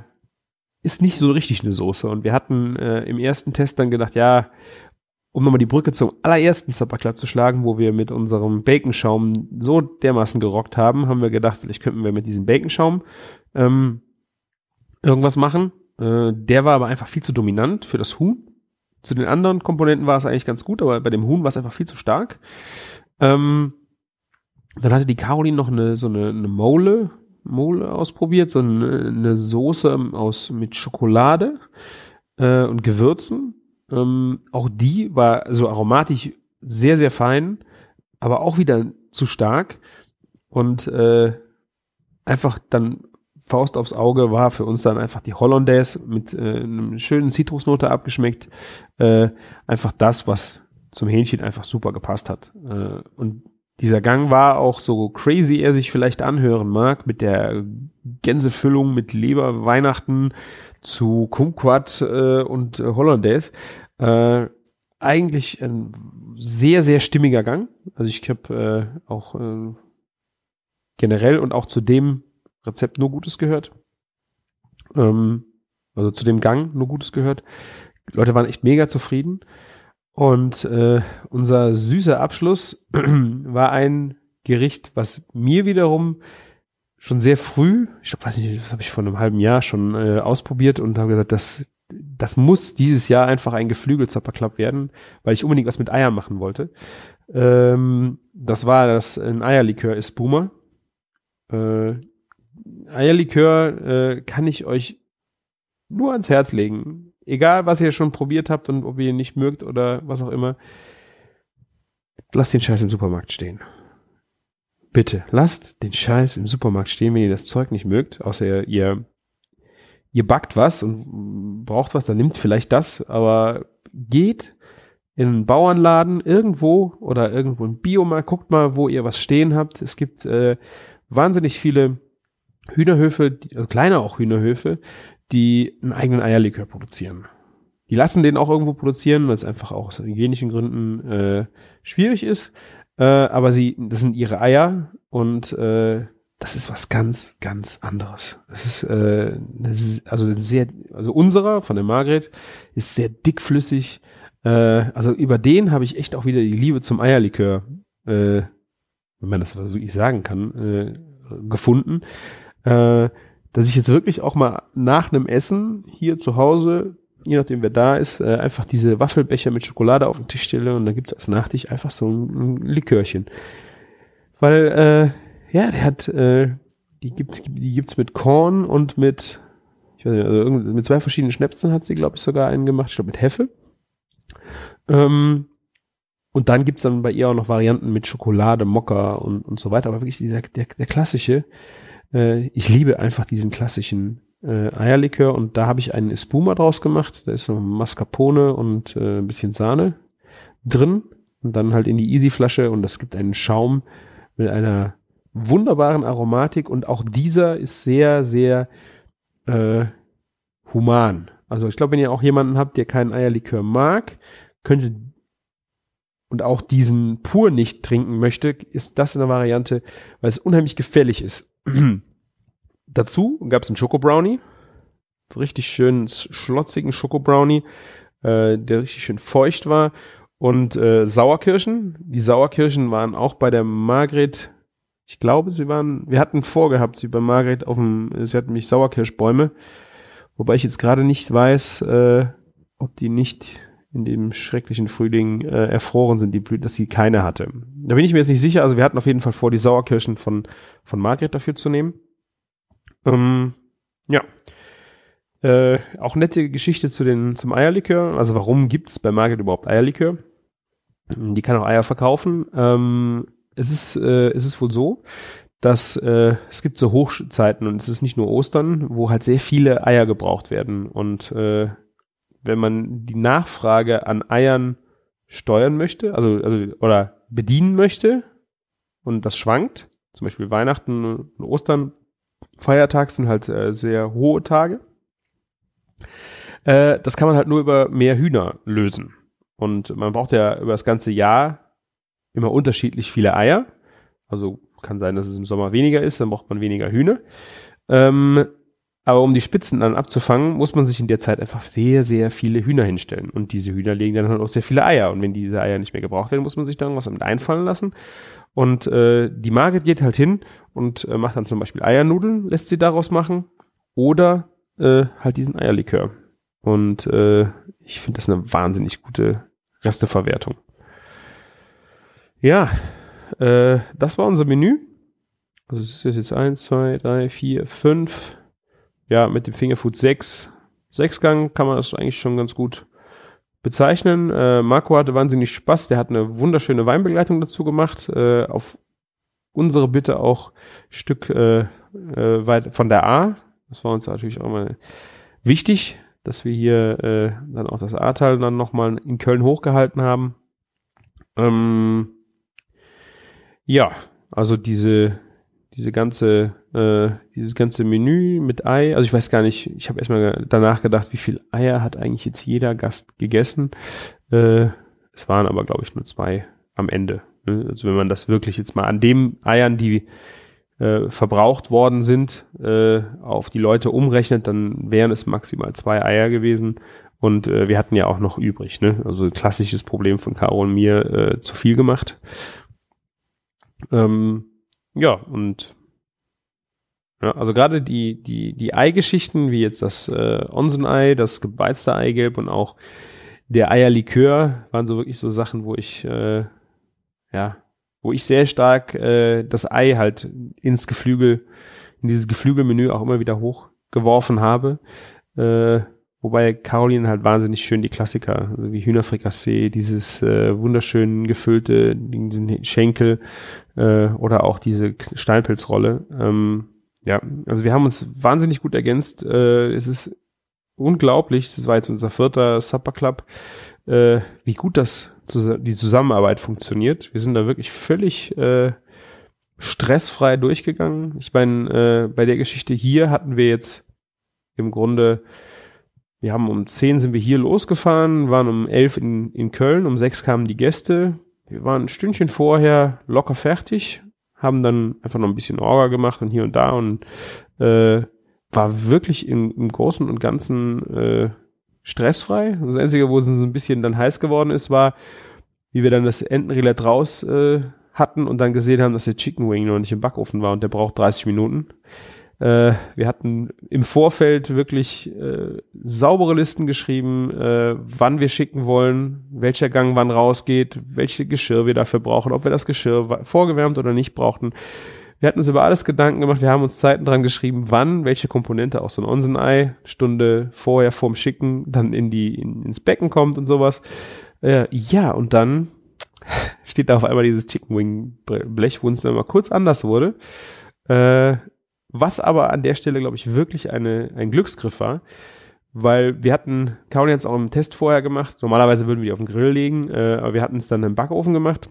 ist nicht so richtig eine Soße. Und wir hatten äh, im ersten Test dann gedacht, ja, um nochmal die Brücke zum allerersten Supper Club zu schlagen, wo wir mit unserem Baconschaum so dermaßen gerockt haben, haben wir gedacht, vielleicht könnten wir mit diesem Baconschaum ähm, irgendwas machen. Äh, der war aber einfach viel zu dominant für das Huhn. Zu den anderen Komponenten war es eigentlich ganz gut, aber bei dem Huhn war es einfach viel zu stark. Ähm, dann hatte die Caroline noch eine, so eine, eine Mole, Mole ausprobiert, so eine, eine Soße aus, mit Schokolade äh, und Gewürzen ähm, auch die war so aromatisch sehr, sehr fein, aber auch wieder zu stark. Und äh, einfach dann Faust aufs Auge war für uns dann einfach die Hollandaise mit äh, einem schönen Zitrusnote abgeschmeckt. Äh, einfach das, was zum Hähnchen einfach super gepasst hat. Äh, und dieser Gang war auch so crazy er sich vielleicht anhören mag, mit der Gänsefüllung, mit Leber, Weihnachten, zu Kumquat äh, und äh, Hollandaise. Äh, eigentlich ein sehr, sehr stimmiger Gang. Also ich habe äh, auch äh, generell und auch zu dem Rezept nur Gutes gehört. Ähm, also zu dem Gang nur Gutes gehört. Die Leute waren echt mega zufrieden. Und äh, unser süßer Abschluss war ein Gericht, was mir wiederum schon sehr früh, ich weiß nicht, das habe ich vor einem halben Jahr schon äh, ausprobiert und habe gesagt, das, das muss dieses Jahr einfach ein Geflügelzapperklapp werden, weil ich unbedingt was mit Eiern machen wollte. Ähm, das war das ein Eierlikör ist Boomer. Äh, Eierlikör äh, kann ich euch nur ans Herz legen. Egal, was ihr schon probiert habt und ob ihr ihn nicht mögt oder was auch immer. Lasst den Scheiß im Supermarkt stehen. Bitte, lasst den Scheiß im Supermarkt stehen, wenn ihr das Zeug nicht mögt, außer ihr, ihr backt was und braucht was, dann nimmt vielleicht das, aber geht in einen Bauernladen irgendwo oder irgendwo ein Biomarkt, guckt mal, wo ihr was stehen habt. Es gibt äh, wahnsinnig viele Hühnerhöfe, die, also kleine auch Hühnerhöfe, die einen eigenen Eierlikör produzieren. Die lassen den auch irgendwo produzieren, weil es einfach auch aus hygienischen Gründen äh, schwierig ist. Äh, aber sie, das sind ihre Eier und äh, das ist was ganz, ganz anderes. Das ist, äh, also sehr, also unserer von der Margret ist sehr dickflüssig. Äh, also über den habe ich echt auch wieder die Liebe zum Eierlikör, äh, wenn man das wirklich sagen kann, äh, gefunden. Äh, dass ich jetzt wirklich auch mal nach einem Essen hier zu Hause je nachdem wer da ist, äh, einfach diese Waffelbecher mit Schokolade auf den Tisch stelle und dann gibt's als Nachtisch einfach so ein, ein Likörchen. Weil, äh, ja, der hat, äh, die gibt's, die gibt's mit Korn und mit, ich weiß nicht, also mit zwei verschiedenen Schnäpsen hat sie, glaube ich, sogar einen gemacht, ich glaube mit Hefe. Ähm, und dann gibt's dann bei ihr auch noch Varianten mit Schokolade, Mokka und, und so weiter. Aber wirklich dieser, der, der klassische, äh, ich liebe einfach diesen klassischen äh, Eierlikör und da habe ich einen Espuma draus gemacht. Da ist noch Mascarpone und äh, ein bisschen Sahne drin und dann halt in die Easy-Flasche und das gibt einen Schaum mit einer wunderbaren Aromatik und auch dieser ist sehr, sehr äh, human. Also ich glaube, wenn ihr auch jemanden habt, der keinen Eierlikör mag, könnte und auch diesen pur nicht trinken möchte, ist das eine Variante, weil es unheimlich gefällig ist. Dazu gab es einen Schoko Brownie, richtig schönen schlotzigen Schoko Brownie, äh, der richtig schön feucht war und äh, Sauerkirschen. Die Sauerkirschen waren auch bei der Margret, ich glaube, sie waren, wir hatten vorgehabt, sie bei Margret auf dem, sie hatten mich Sauerkirschbäume, wobei ich jetzt gerade nicht weiß, äh, ob die nicht in dem schrecklichen Frühling äh, erfroren sind, die Blüten, dass sie keine hatte. Da bin ich mir jetzt nicht sicher. Also wir hatten auf jeden Fall vor, die Sauerkirschen von, von Margret dafür zu nehmen. Ähm, ja. Äh, auch nette Geschichte zu den, zum Eierlikör. Also warum gibt es bei Margret überhaupt Eierlikör? Die kann auch Eier verkaufen. Ähm, es, ist, äh, es ist wohl so, dass äh, es gibt so Hochzeiten und es ist nicht nur Ostern, wo halt sehr viele Eier gebraucht werden. Und äh, wenn man die Nachfrage an Eiern steuern möchte, also, also oder bedienen möchte und das schwankt, zum Beispiel Weihnachten und Ostern, Feiertag sind halt äh, sehr hohe Tage. Äh, das kann man halt nur über mehr Hühner lösen. Und man braucht ja über das ganze Jahr immer unterschiedlich viele Eier. Also kann sein, dass es im Sommer weniger ist, dann braucht man weniger Hühner. Ähm, aber um die Spitzen dann abzufangen, muss man sich in der Zeit einfach sehr, sehr viele Hühner hinstellen. Und diese Hühner legen dann halt auch sehr viele Eier. Und wenn diese Eier nicht mehr gebraucht werden, muss man sich da irgendwas damit einfallen lassen. Und äh, die Margit geht halt hin und äh, macht dann zum Beispiel Eiernudeln, lässt sie daraus machen. Oder äh, halt diesen Eierlikör. Und äh, ich finde das eine wahnsinnig gute Resteverwertung. Ja, äh, das war unser Menü. Also es ist jetzt eins, zwei, drei, vier, fünf ja, mit dem Fingerfood 6, Sechsgang kann man das eigentlich schon ganz gut bezeichnen. Äh, Marco hatte wahnsinnig Spaß, der hat eine wunderschöne Weinbegleitung dazu gemacht, äh, auf unsere Bitte auch Stück äh, äh, weit von der A. Das war uns natürlich auch mal wichtig, dass wir hier äh, dann auch das A-Teil dann nochmal in Köln hochgehalten haben. Ähm, ja, also diese diese ganze, äh, dieses ganze Menü mit Ei, also ich weiß gar nicht, ich habe erstmal danach gedacht, wie viel Eier hat eigentlich jetzt jeder Gast gegessen. Äh, es waren aber, glaube ich, nur zwei am Ende. Ne? Also wenn man das wirklich jetzt mal an den Eiern, die äh, verbraucht worden sind, äh, auf die Leute umrechnet, dann wären es maximal zwei Eier gewesen. Und äh, wir hatten ja auch noch übrig, ne? Also klassisches Problem von Caro und mir, äh, zu viel gemacht. Ähm, ja, und ja, also gerade die, die, die Eigeschichten, wie jetzt das äh, Onsen-Ei, das gebeizte Eigelb und auch der Eierlikör, waren so wirklich so Sachen, wo ich, äh, ja, wo ich sehr stark äh, das Ei halt ins Geflügel, in dieses Geflügelmenü auch immer wieder hochgeworfen habe. Äh, Wobei Caroline halt wahnsinnig schön die Klassiker, also wie Hühnerfrikassee, dieses äh, wunderschön gefüllte, diesen Schenkel äh, oder auch diese Steinpilzrolle. Ähm, ja, also wir haben uns wahnsinnig gut ergänzt. Äh, es ist unglaublich, das war jetzt unser vierter Supper Club, äh, wie gut das die Zusammenarbeit funktioniert. Wir sind da wirklich völlig äh, stressfrei durchgegangen. Ich meine, äh, bei der Geschichte hier hatten wir jetzt im Grunde wir haben um 10 sind wir hier losgefahren, waren um 11 in, in Köln, um 6 kamen die Gäste. Wir waren ein Stündchen vorher locker fertig, haben dann einfach noch ein bisschen Orga gemacht und hier und da und äh, war wirklich im, im Großen und Ganzen äh, stressfrei. Das Einzige, wo es ein bisschen dann heiß geworden ist, war, wie wir dann das Entenrillett raus äh, hatten und dann gesehen haben, dass der Chicken Wing noch nicht im Backofen war und der braucht 30 Minuten. Äh, wir hatten im Vorfeld wirklich äh, saubere Listen geschrieben, äh, wann wir schicken wollen, welcher Gang wann rausgeht, welche Geschirr wir dafür brauchen, ob wir das Geschirr vorgewärmt oder nicht brauchten. Wir hatten uns über alles Gedanken gemacht, wir haben uns Zeiten dran geschrieben, wann welche Komponente aus so ein Onsenei Stunde vorher vorm Schicken dann in die in, ins Becken kommt und sowas. Äh, ja, und dann steht da auf einmal dieses Chicken Wing Blech, wo es dann mal kurz anders wurde. Äh, was aber an der Stelle, glaube ich, wirklich eine, ein Glücksgriff war, weil wir hatten Kaolians auch im Test vorher gemacht. Normalerweise würden wir die auf den Grill legen, äh, aber wir hatten es dann im Backofen gemacht.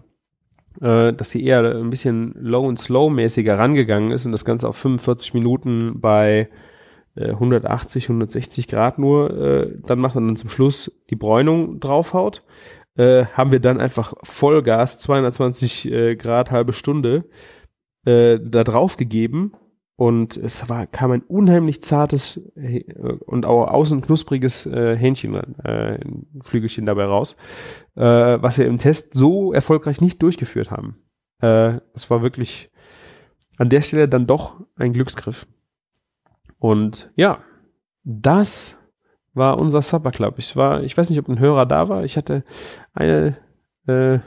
Äh, dass sie eher ein bisschen low und slow mäßiger rangegangen ist und das Ganze auf 45 Minuten bei äh, 180, 160 Grad nur äh, dann macht und dann zum Schluss die Bräunung draufhaut, äh, haben wir dann einfach Vollgas 220 äh, Grad halbe Stunde äh, da drauf gegeben und es war, kam ein unheimlich zartes äh, und auch außen knuspriges äh, Hähnchen, äh, Flügelchen dabei raus, äh, was wir im Test so erfolgreich nicht durchgeführt haben. Äh, es war wirklich an der Stelle dann doch ein Glücksgriff. Und ja, das war unser Supper Club. Ich war, ich weiß nicht, ob ein Hörer da war. Ich hatte eine äh,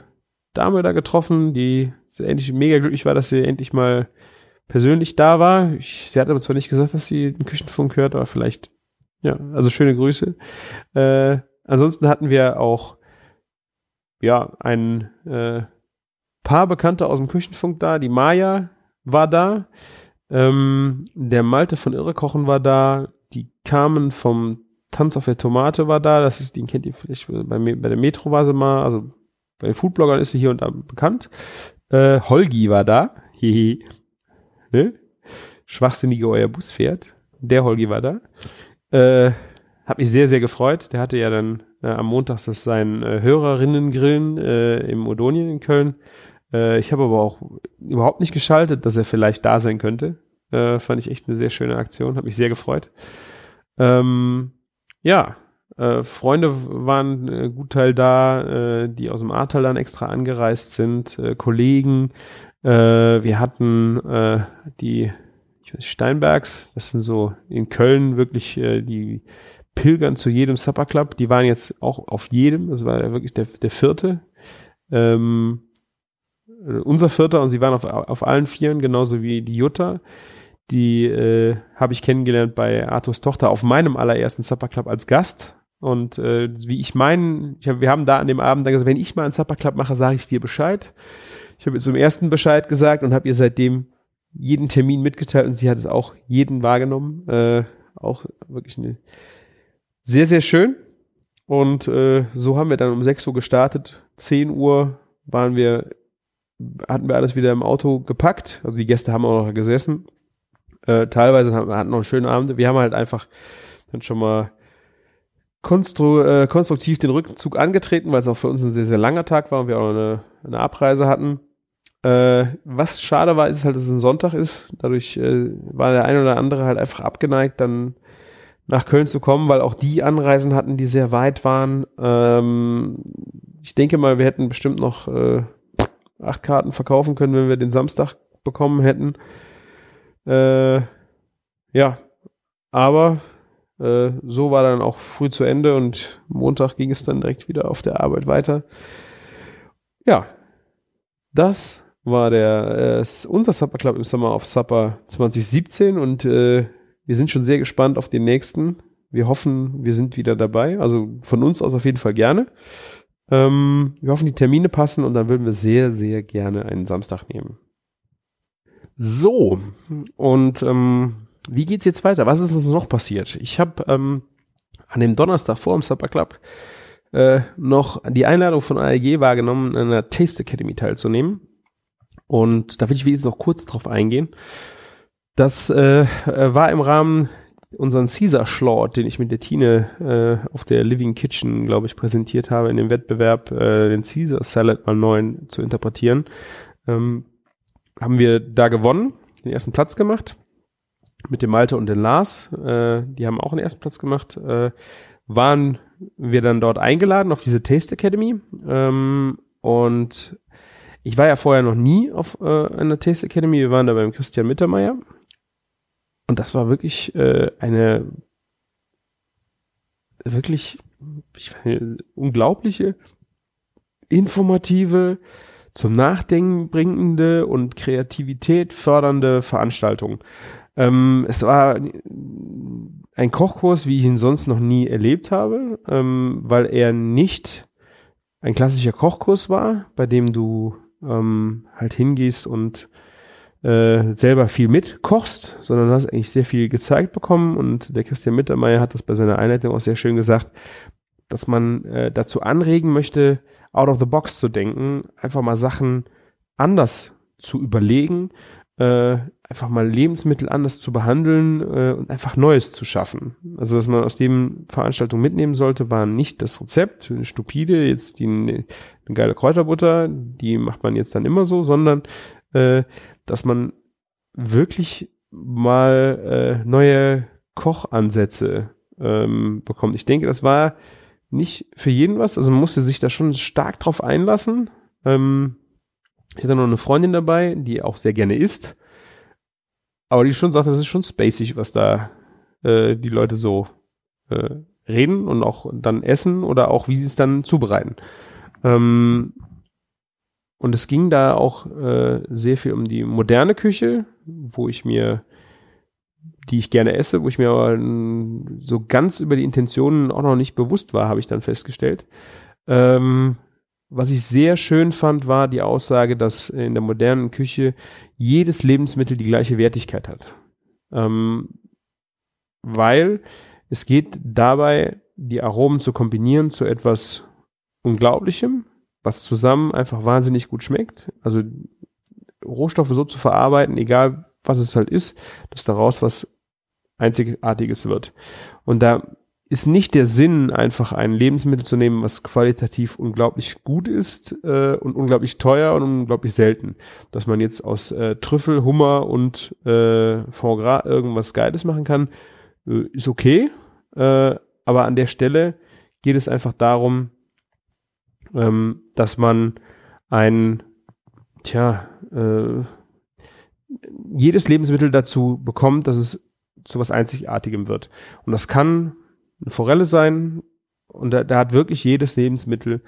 Dame da getroffen, die endlich mega glücklich war, dass sie endlich mal persönlich da war. Ich, sie hat aber zwar nicht gesagt, dass sie den Küchenfunk hört, aber vielleicht, ja, also schöne Grüße. Äh, ansonsten hatten wir auch, ja, ein äh, paar Bekannte aus dem Küchenfunk da. Die Maya war da. Ähm, der Malte von Irrekochen war da. Die Carmen vom Tanz auf der Tomate war da. Das ist, den kennt ihr vielleicht bei, bei der Metro war sie mal. Also bei den Foodbloggern ist sie hier und da bekannt. Äh, Holgi war da. Hihi ne? Schwachsinnige euer Bus fährt. Der Holgi war da. Äh, hat mich sehr, sehr gefreut. Der hatte ja dann äh, am Montag das sein äh, Hörerinnen-Grillen äh, im Odonien in Köln. Äh, ich habe aber auch überhaupt nicht geschaltet, dass er vielleicht da sein könnte. Äh, fand ich echt eine sehr schöne Aktion. Hat mich sehr gefreut. Ähm, ja, äh, Freunde waren äh, gut Teil da, äh, die aus dem Ahrtal dann extra angereist sind, äh, Kollegen, äh, wir hatten äh, die ich weiß, Steinbergs, das sind so in Köln wirklich äh, die Pilgern zu jedem Supper Club. Die waren jetzt auch auf jedem, das war wirklich der, der vierte. Ähm, unser Vierter und sie waren auf, auf allen Vieren, genauso wie die Jutta. Die äh, habe ich kennengelernt bei Arthurs Tochter auf meinem allerersten Supper Club als Gast. Und äh, wie ich meinen, ich hab, wir haben da an dem Abend dann gesagt, wenn ich mal einen Supper Club mache, sage ich dir Bescheid. Ich habe ihr zum ersten Bescheid gesagt und habe ihr seitdem jeden Termin mitgeteilt und sie hat es auch jeden wahrgenommen. Äh, auch wirklich eine sehr, sehr schön. Und äh, so haben wir dann um 6 Uhr gestartet. 10 Uhr waren wir, hatten wir alles wieder im Auto gepackt. Also die Gäste haben auch noch gesessen. Äh, teilweise hatten wir noch einen schönen Abend. Wir haben halt einfach dann schon mal konstru äh, konstruktiv den Rückzug angetreten, weil es auch für uns ein sehr, sehr langer Tag war und wir auch eine, eine Abreise hatten. Äh, was schade war, ist halt, dass es ein Sonntag ist. Dadurch äh, war der ein oder andere halt einfach abgeneigt, dann nach Köln zu kommen, weil auch die Anreisen hatten, die sehr weit waren. Ähm, ich denke mal, wir hätten bestimmt noch äh, acht Karten verkaufen können, wenn wir den Samstag bekommen hätten. Äh, ja, aber äh, so war dann auch früh zu Ende und Montag ging es dann direkt wieder auf der Arbeit weiter. Ja, das war der äh, unser Supper Club im Summer of Supper 2017 und äh, wir sind schon sehr gespannt auf den nächsten. Wir hoffen, wir sind wieder dabei. Also von uns aus auf jeden Fall gerne. Ähm, wir hoffen, die Termine passen und dann würden wir sehr, sehr gerne einen Samstag nehmen. So, und ähm, wie geht's jetzt weiter? Was ist uns noch passiert? Ich habe ähm, an dem Donnerstag vor dem Supper Club äh, noch die Einladung von AEG wahrgenommen, an einer Taste Academy teilzunehmen. Und da will ich wenigstens noch kurz drauf eingehen. Das äh, war im Rahmen unseren Caesar Schlort, den ich mit der Tine äh, auf der Living Kitchen, glaube ich, präsentiert habe, in dem Wettbewerb, äh, den Caesar Salad mal neu zu interpretieren, ähm, haben wir da gewonnen, den ersten Platz gemacht mit dem Malte und dem Lars. Äh, die haben auch den ersten Platz gemacht. Äh, waren wir dann dort eingeladen auf diese Taste Academy ähm, und ich war ja vorher noch nie auf äh, einer Taste Academy. Wir waren da beim Christian Mittermeier. Und das war wirklich äh, eine wirklich ich weiß unglaubliche, informative, zum Nachdenken bringende und Kreativität fördernde Veranstaltung. Ähm, es war ein Kochkurs, wie ich ihn sonst noch nie erlebt habe, ähm, weil er nicht ein klassischer Kochkurs war, bei dem du ähm, halt hingehst und äh, selber viel mitkochst, sondern hast eigentlich sehr viel gezeigt bekommen. Und der Christian Mittermeier hat das bei seiner Einleitung auch sehr schön gesagt, dass man äh, dazu anregen möchte, out of the box zu denken, einfach mal Sachen anders zu überlegen, äh, einfach mal Lebensmittel anders zu behandeln äh, und einfach Neues zu schaffen. Also was man aus dem Veranstaltung mitnehmen sollte, war nicht das Rezept, eine stupide, jetzt die eine, eine geile Kräuterbutter, die macht man jetzt dann immer so, sondern äh, dass man wirklich mal äh, neue Kochansätze ähm, bekommt. Ich denke, das war nicht für jeden was, also man musste sich da schon stark drauf einlassen. Ähm, ich hatte noch eine Freundin dabei, die auch sehr gerne isst, aber die schon sagt, das ist schon spacig, was da äh, die Leute so äh, reden und auch dann essen oder auch wie sie es dann zubereiten. Ähm, und es ging da auch äh, sehr viel um die moderne Küche, wo ich mir, die ich gerne esse, wo ich mir aber so ganz über die Intentionen auch noch nicht bewusst war, habe ich dann festgestellt. Ähm, was ich sehr schön fand, war die Aussage, dass in der modernen Küche jedes Lebensmittel die gleiche Wertigkeit hat. Ähm, weil es geht dabei, die Aromen zu kombinieren zu etwas Unglaublichem, was zusammen einfach wahnsinnig gut schmeckt. Also Rohstoffe so zu verarbeiten, egal was es halt ist, dass daraus was Einzigartiges wird. Und da ist nicht der Sinn, einfach ein Lebensmittel zu nehmen, was qualitativ unglaublich gut ist äh, und unglaublich teuer und unglaublich selten. Dass man jetzt aus äh, Trüffel, Hummer und äh, Foie Gras irgendwas Geiles machen kann, äh, ist okay. Äh, aber an der Stelle geht es einfach darum, ähm, dass man ein, tja, äh, jedes Lebensmittel dazu bekommt, dass es zu was Einzigartigem wird. Und das kann eine Forelle sein und da, da hat wirklich jedes Lebensmittel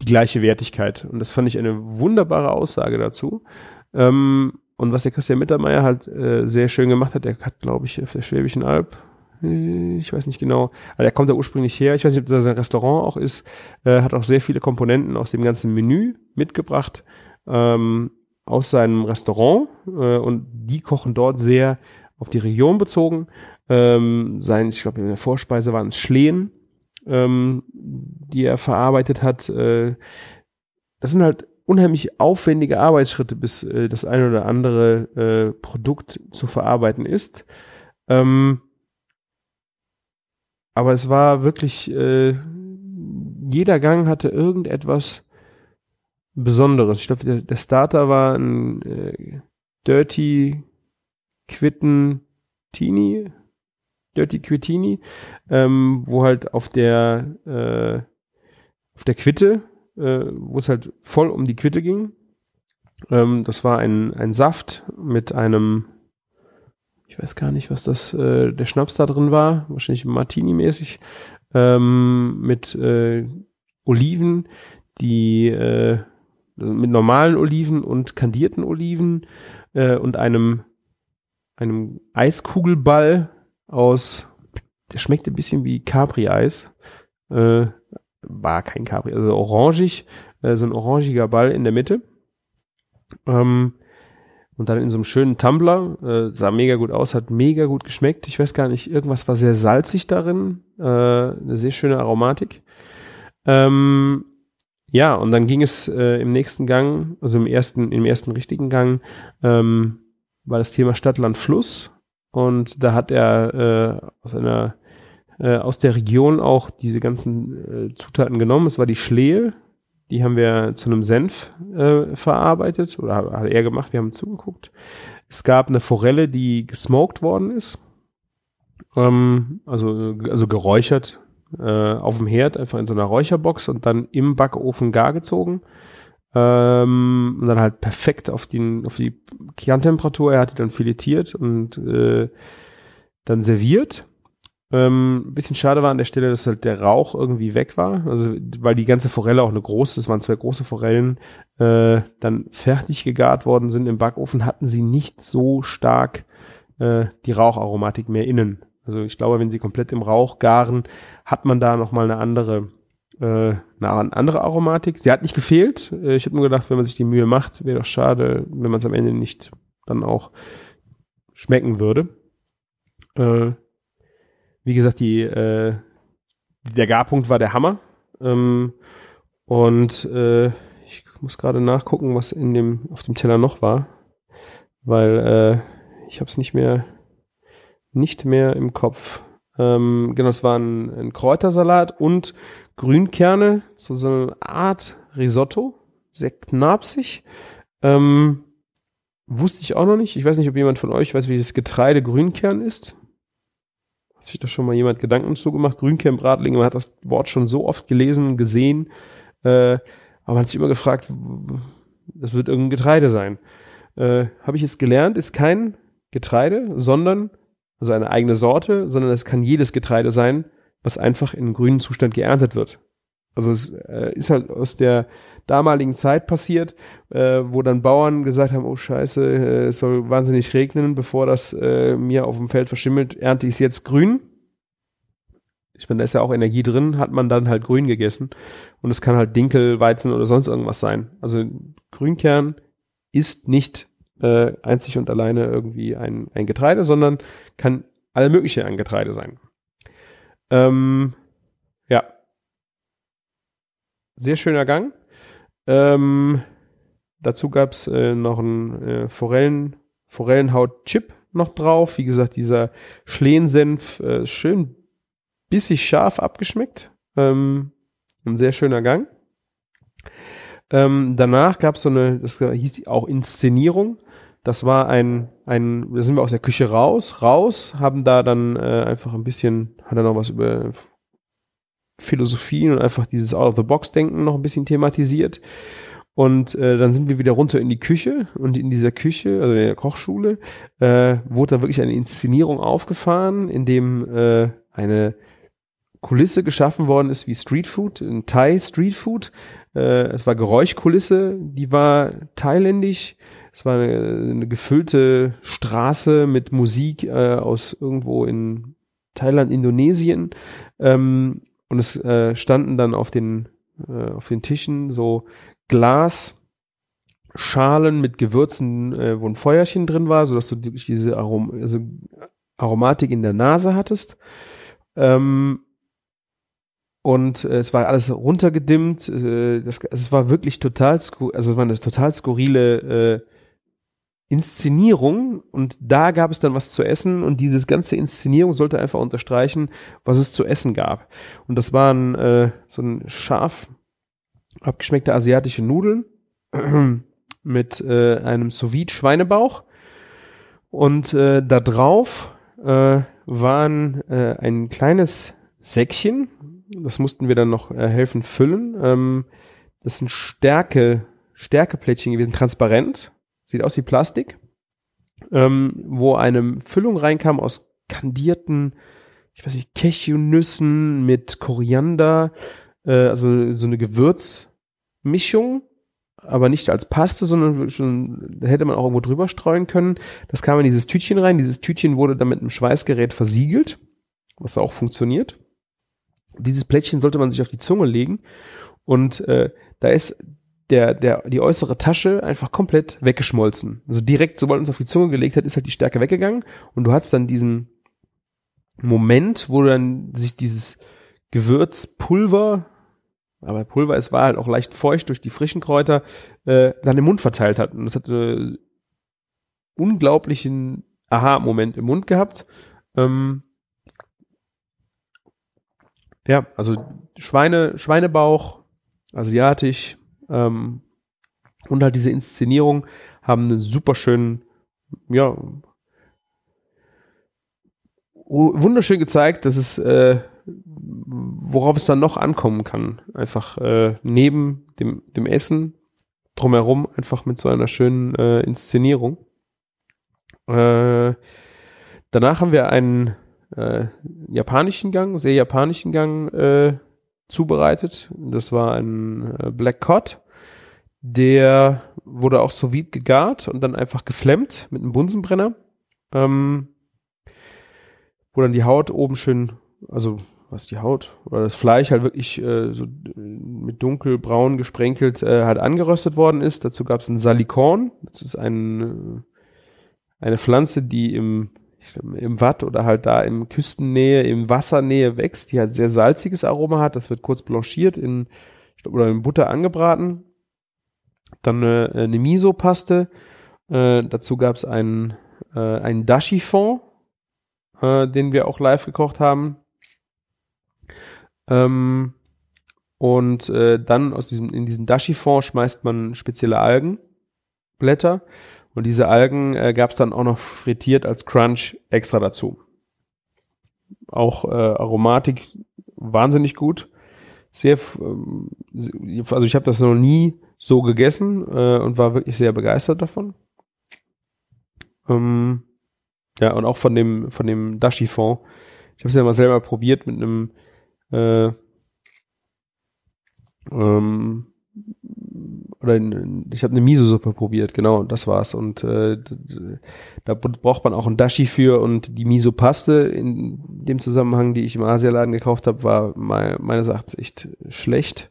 die gleiche Wertigkeit. Und das fand ich eine wunderbare Aussage dazu. Ähm, und was der Christian Mittermeier halt äh, sehr schön gemacht hat, der hat, glaube ich, auf der Schwäbischen Alb äh, ich weiß nicht genau, aber er kommt da ursprünglich her, ich weiß nicht, ob das ein Restaurant auch ist, äh, hat auch sehr viele Komponenten aus dem ganzen Menü mitgebracht, ähm, aus seinem Restaurant äh, und die kochen dort sehr auf die Region bezogen. Ähm, sein, ich glaube, in der Vorspeise waren es Schlehen, ähm, die er verarbeitet hat. Äh, das sind halt unheimlich aufwendige Arbeitsschritte, bis äh, das eine oder andere äh, Produkt zu verarbeiten ist. Ähm, aber es war wirklich, äh, jeder Gang hatte irgendetwas Besonderes. Ich glaube, der, der, Starter war ein äh, Dirty Quitten Tini, Dirty Quittini, ähm, wo halt auf der äh, auf der Quitte, äh, wo es halt voll um die Quitte ging. Ähm, das war ein, ein Saft mit einem ich weiß gar nicht, was das, äh, der Schnaps da drin war, wahrscheinlich Martini-mäßig, ähm, mit äh, Oliven, die äh, mit normalen Oliven und kandierten Oliven äh, und einem einem Eiskugelball aus, der schmeckte ein bisschen wie Capri-Eis, äh, war kein Capri, also orangig, äh, so ein orangiger Ball in der Mitte. Ähm, und dann in so einem schönen Tumbler. Äh, sah mega gut aus, hat mega gut geschmeckt. Ich weiß gar nicht, irgendwas war sehr salzig darin. Äh, eine sehr schöne Aromatik. Ähm, ja, und dann ging es äh, im nächsten Gang, also im ersten, im ersten richtigen Gang, ähm, war das Thema Stadt, Land, Fluss. Und da hat er äh, aus einer äh, aus der Region auch diese ganzen äh, Zutaten genommen. Es war die Schlehe, die haben wir zu einem Senf äh, verarbeitet oder hat er gemacht, wir haben zugeguckt. Es gab eine Forelle, die gesmoked worden ist. Ähm, also, also geräuchert äh, auf dem Herd, einfach in so einer Räucherbox und dann im Backofen gar gezogen. Ähm, und dann halt perfekt auf, den, auf die Kerntemperatur. Er hat die dann filetiert und äh, dann serviert. Ähm, bisschen schade war an der Stelle, dass halt der Rauch irgendwie weg war. Also, weil die ganze Forelle auch eine große, es waren zwei große Forellen, äh, dann fertig gegart worden sind im Backofen, hatten sie nicht so stark äh, die Raucharomatik mehr innen. Also ich glaube, wenn sie komplett im Rauch garen, hat man da nochmal eine andere, äh, eine andere Aromatik. Sie hat nicht gefehlt. Äh, ich habe nur gedacht, wenn man sich die Mühe macht, wäre doch schade, wenn man es am Ende nicht dann auch schmecken würde. Äh, wie gesagt, die, äh, der Garpunkt war der Hammer. Ähm, und äh, ich muss gerade nachgucken, was in dem, auf dem Teller noch war. Weil äh, ich habe es nicht mehr, nicht mehr im Kopf. Ähm, genau, es war ein, ein Kräutersalat und Grünkerne, so, so eine Art Risotto, sehr knapsig. Ähm, wusste ich auch noch nicht. Ich weiß nicht, ob jemand von euch weiß, wie das Getreide Grünkern ist. Hat sich da schon mal jemand Gedanken zu gemacht? Grünkernbratlinge, man hat das Wort schon so oft gelesen gesehen, äh, aber man hat sich immer gefragt, das wird irgendein Getreide sein. Äh, Habe ich jetzt gelernt, ist kein Getreide, sondern, also eine eigene Sorte, sondern es kann jedes Getreide sein, was einfach in grünen Zustand geerntet wird. Also es äh, ist halt aus der damaligen Zeit passiert, äh, wo dann Bauern gesagt haben, oh scheiße, äh, es soll wahnsinnig regnen, bevor das äh, mir auf dem Feld verschimmelt, ernte ich es jetzt grün. Ich meine, da ist ja auch Energie drin, hat man dann halt grün gegessen. Und es kann halt Dinkel, Weizen oder sonst irgendwas sein. Also Grünkern ist nicht äh, einzig und alleine irgendwie ein, ein Getreide, sondern kann alle mögliche ein Getreide sein. Ähm, ja. Sehr schöner Gang. Ähm, dazu gab's äh, noch einen äh, Forellen, Forellenhaut-Chip noch drauf. Wie gesagt, dieser Schlehensenf, äh, schön bissig scharf abgeschmeckt. Ähm, ein sehr schöner Gang. Ähm, danach gab's so eine, das hieß auch Inszenierung. Das war ein, ein, da sind wir aus der Küche raus, raus, haben da dann äh, einfach ein bisschen, hat er noch was über Philosophien und einfach dieses Out-of-the-Box-Denken noch ein bisschen thematisiert. Und äh, dann sind wir wieder runter in die Küche und in dieser Küche, also in der Kochschule, äh, wurde da wirklich eine Inszenierung aufgefahren, in dem äh, eine Kulisse geschaffen worden ist wie Streetfood, ein Thai Streetfood. Äh, es war Geräuschkulisse, die war thailändisch. Es war eine, eine gefüllte Straße mit Musik äh, aus irgendwo in Thailand, Indonesien. Ähm, und es äh, standen dann auf den, äh, auf den Tischen so Glasschalen mit Gewürzen, äh, wo ein Feuerchen drin war, sodass du wirklich diese Arom also Aromatik in der Nase hattest. Ähm, und äh, es war alles runtergedimmt. Äh, das, also es war wirklich total, also es war eine total skurrile äh, Inszenierung und da gab es dann was zu essen und diese ganze Inszenierung sollte einfach unterstreichen, was es zu essen gab. Und das waren äh, so ein scharf abgeschmeckte asiatische Nudeln mit äh, einem sous Schweinebauch und äh, da drauf äh, waren äh, ein kleines Säckchen das mussten wir dann noch äh, helfen füllen. Ähm, das sind Stärke, Stärkeplättchen gewesen, transparent, sieht aus wie Plastik, ähm, wo eine Füllung reinkam aus kandierten, ich weiß nicht, Cashewnüssen mit Koriander, äh, also so eine Gewürzmischung, aber nicht als Paste, sondern schon hätte man auch irgendwo drüber streuen können. Das kam in dieses Tütchen rein. Dieses Tütchen wurde dann mit einem Schweißgerät versiegelt, was auch funktioniert. Dieses Plättchen sollte man sich auf die Zunge legen und äh, da ist der, der, die äußere Tasche einfach komplett weggeschmolzen. Also direkt, sobald es auf die Zunge gelegt hat, ist halt die Stärke weggegangen und du hast dann diesen Moment, wo dann sich dieses Gewürzpulver, aber Pulver, es war halt auch leicht feucht durch die frischen Kräuter, äh, dann im Mund verteilt hat. Und das hat einen unglaublichen Aha-Moment im Mund gehabt. Ähm, ja, also Schweine, Schweinebauch, asiatisch ähm, und halt diese Inszenierung haben einen super schönen, ja, wunderschön gezeigt, dass es, äh, worauf es dann noch ankommen kann. Einfach äh, neben dem, dem Essen drumherum, einfach mit so einer schönen äh, Inszenierung. Äh, danach haben wir einen äh, japanischen Gang, sehr japanischen Gang äh, zubereitet. Das war ein äh, Black Cod. Der wurde auch so vide gegart und dann einfach geflemmt mit einem Bunsenbrenner. Ähm, wo dann die Haut oben schön, also was die Haut oder das Fleisch halt wirklich äh, so mit dunkelbraun gesprenkelt äh, halt angeröstet worden ist. Dazu gab es ein Salikorn. Das ist ein, äh, eine Pflanze, die im im Watt oder halt da im Küstennähe, im Wassernähe wächst, die halt sehr salziges Aroma hat. Das wird kurz blanchiert in, oder in Butter angebraten. Dann äh, eine Miso-Paste. Äh, dazu gab es einen, äh, einen Dashi-Fond, äh, den wir auch live gekocht haben. Ähm, und äh, dann aus diesem, in diesen Dashi-Fond schmeißt man spezielle Algenblätter. Und diese Algen äh, gab es dann auch noch frittiert als Crunch extra dazu. Auch äh, Aromatik wahnsinnig gut. Sehr, ähm, also ich habe das noch nie so gegessen äh, und war wirklich sehr begeistert davon. Ähm, ja, und auch von dem, von dem Dashi-Fond. Ich habe es ja mal selber probiert mit einem äh, ähm, oder ich habe eine Miso-Suppe probiert, genau, das war's. Und äh, da braucht man auch ein Dashi für und die Miso-Paste in dem Zusammenhang, die ich im Asialaden gekauft habe, war me meines Erachtens echt schlecht.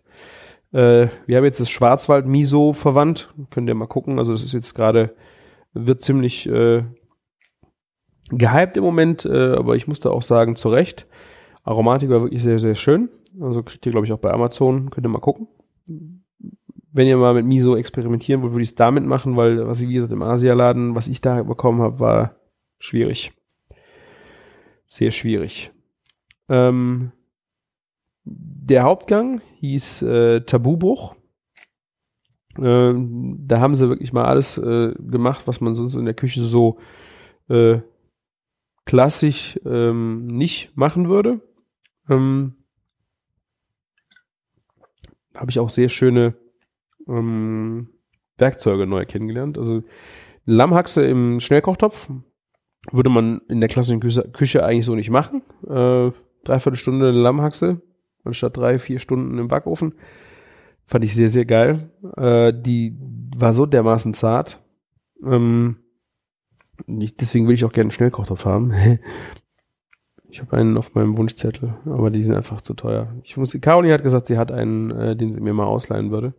Äh, wir haben jetzt das Schwarzwald-Miso verwandt, könnt ihr mal gucken. Also das ist jetzt gerade, wird ziemlich äh, gehypt im Moment, äh, aber ich musste auch sagen, zu Recht. Aromatik war wirklich sehr, sehr schön. Also kriegt ihr, glaube ich, auch bei Amazon. Könnt ihr mal gucken. Wenn ihr mal mit Miso experimentieren wollt, würde ich es damit machen, weil, was ich wie gesagt im Asialaden, was ich da bekommen habe, war schwierig. Sehr schwierig. Ähm, der Hauptgang hieß äh, Tabubruch. Ähm, da haben sie wirklich mal alles äh, gemacht, was man sonst in der Küche so äh, klassisch ähm, nicht machen würde. Ähm, habe ich auch sehr schöne ähm, Werkzeuge neu kennengelernt. Also Lammhaxe im Schnellkochtopf würde man in der klassischen Küche, Küche eigentlich so nicht machen. Äh, dreiviertel Stunde Lammhaxe anstatt drei, vier Stunden im Backofen. Fand ich sehr, sehr geil. Äh, die war so dermaßen zart. Ähm, nicht, deswegen will ich auch gerne einen Schnellkochtopf haben. Ich habe einen auf meinem Wunschzettel, aber die sind einfach zu teuer. Ich muss, Caroline hat gesagt, sie hat einen, äh, den sie mir mal ausleihen würde.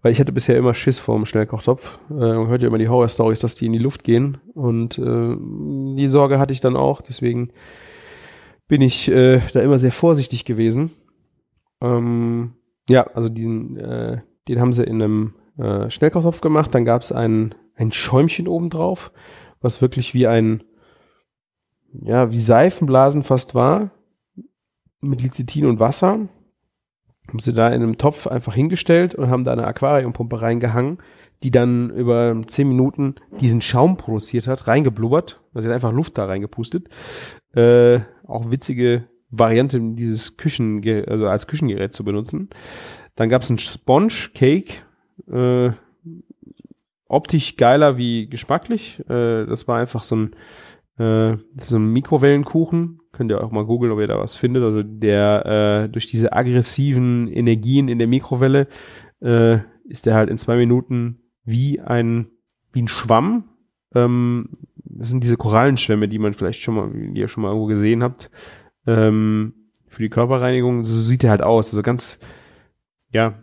Weil ich hatte bisher immer Schiss vorm Schnellkochtopf. Äh, man hört ja immer die Horror-Stories, dass die in die Luft gehen. Und äh, die Sorge hatte ich dann auch. Deswegen bin ich äh, da immer sehr vorsichtig gewesen. Ähm, ja, also diesen, äh, den haben sie in einem äh, Schnellkochtopf gemacht. Dann gab es ein, ein Schäumchen obendrauf, was wirklich wie ein ja, wie Seifenblasen fast war, mit Lecithin und Wasser. Haben sie da in einem Topf einfach hingestellt und haben da eine Aquariumpumpe reingehangen, die dann über zehn Minuten diesen Schaum produziert hat, reingeblubbert. Also hat einfach Luft da reingepustet. Äh, auch witzige Variante, dieses Küchen, also als Küchengerät zu benutzen. Dann gab es einen Sponge Cake, äh, optisch geiler wie geschmacklich. Äh, das war einfach so ein äh, das ist so ein Mikrowellenkuchen. Könnt ihr auch mal googeln, ob ihr da was findet. Also der äh, durch diese aggressiven Energien in der Mikrowelle äh, ist der halt in zwei Minuten wie ein wie ein Schwamm. Ähm, das sind diese Korallenschwämme, die man vielleicht schon mal, die ihr schon mal irgendwo gesehen habt. Ähm, für die Körperreinigung. So sieht der halt aus. Also ganz, ja,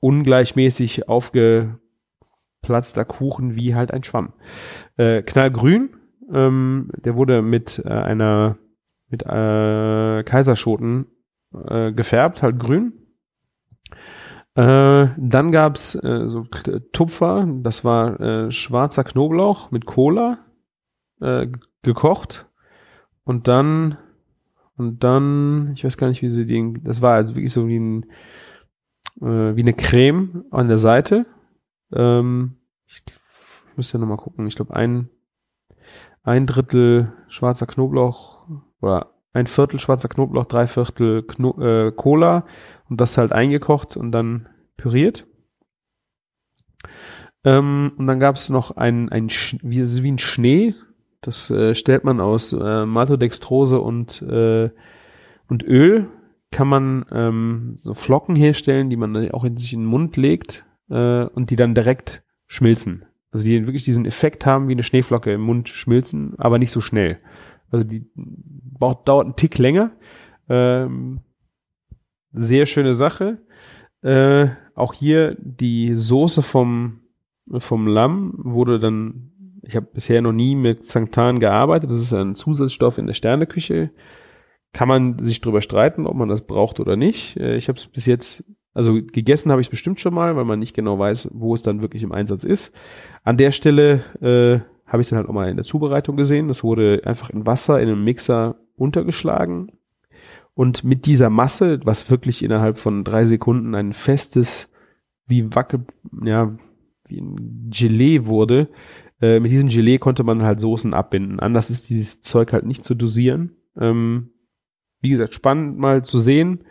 ungleichmäßig aufgeplatzter Kuchen wie halt ein Schwamm. Äh, knallgrün, ähm, der wurde mit äh, einer mit äh, Kaiserschoten äh, gefärbt, halt grün. Äh, dann gab's äh, so Tupfer, das war äh, schwarzer Knoblauch mit Cola äh, gekocht und dann und dann, ich weiß gar nicht, wie sie den, das war also wirklich so wie ein äh, wie eine Creme an der Seite. Ähm, ich müsste ja nochmal gucken. Ich glaube, ein ein Drittel schwarzer Knoblauch oder ein Viertel schwarzer Knoblauch, drei Viertel Kno äh, Cola und das halt eingekocht und dann püriert. Ähm, und dann gab es noch ein, ein wie, wie ein Schnee. Das äh, stellt man aus äh, Maltodextrose und, äh, und Öl. Kann man ähm, so Flocken herstellen, die man auch in sich in den Mund legt äh, und die dann direkt schmilzen. Also die wirklich diesen Effekt haben, wie eine Schneeflocke im Mund schmilzen, aber nicht so schnell. Also die braucht, dauert einen Tick länger. Ähm, sehr schöne Sache. Äh, auch hier die Soße vom, vom Lamm wurde dann, ich habe bisher noch nie mit Sanctan gearbeitet. Das ist ein Zusatzstoff in der Sterneküche. Kann man sich drüber streiten, ob man das braucht oder nicht. Äh, ich habe es bis jetzt Also gegessen habe ich bestimmt schon mal, weil man nicht genau weiß, wo es dann wirklich im Einsatz ist. An der Stelle äh, habe ich es dann halt auch mal in der Zubereitung gesehen. Das wurde einfach in Wasser in einem Mixer untergeschlagen. Und mit dieser Masse, was wirklich innerhalb von drei Sekunden ein festes, wie Wackel, ja, wie ein Gelee wurde, äh, mit diesem Gelee konnte man halt Soßen abbinden. Anders ist dieses Zeug halt nicht zu dosieren. Ähm, wie gesagt, spannend mal zu sehen.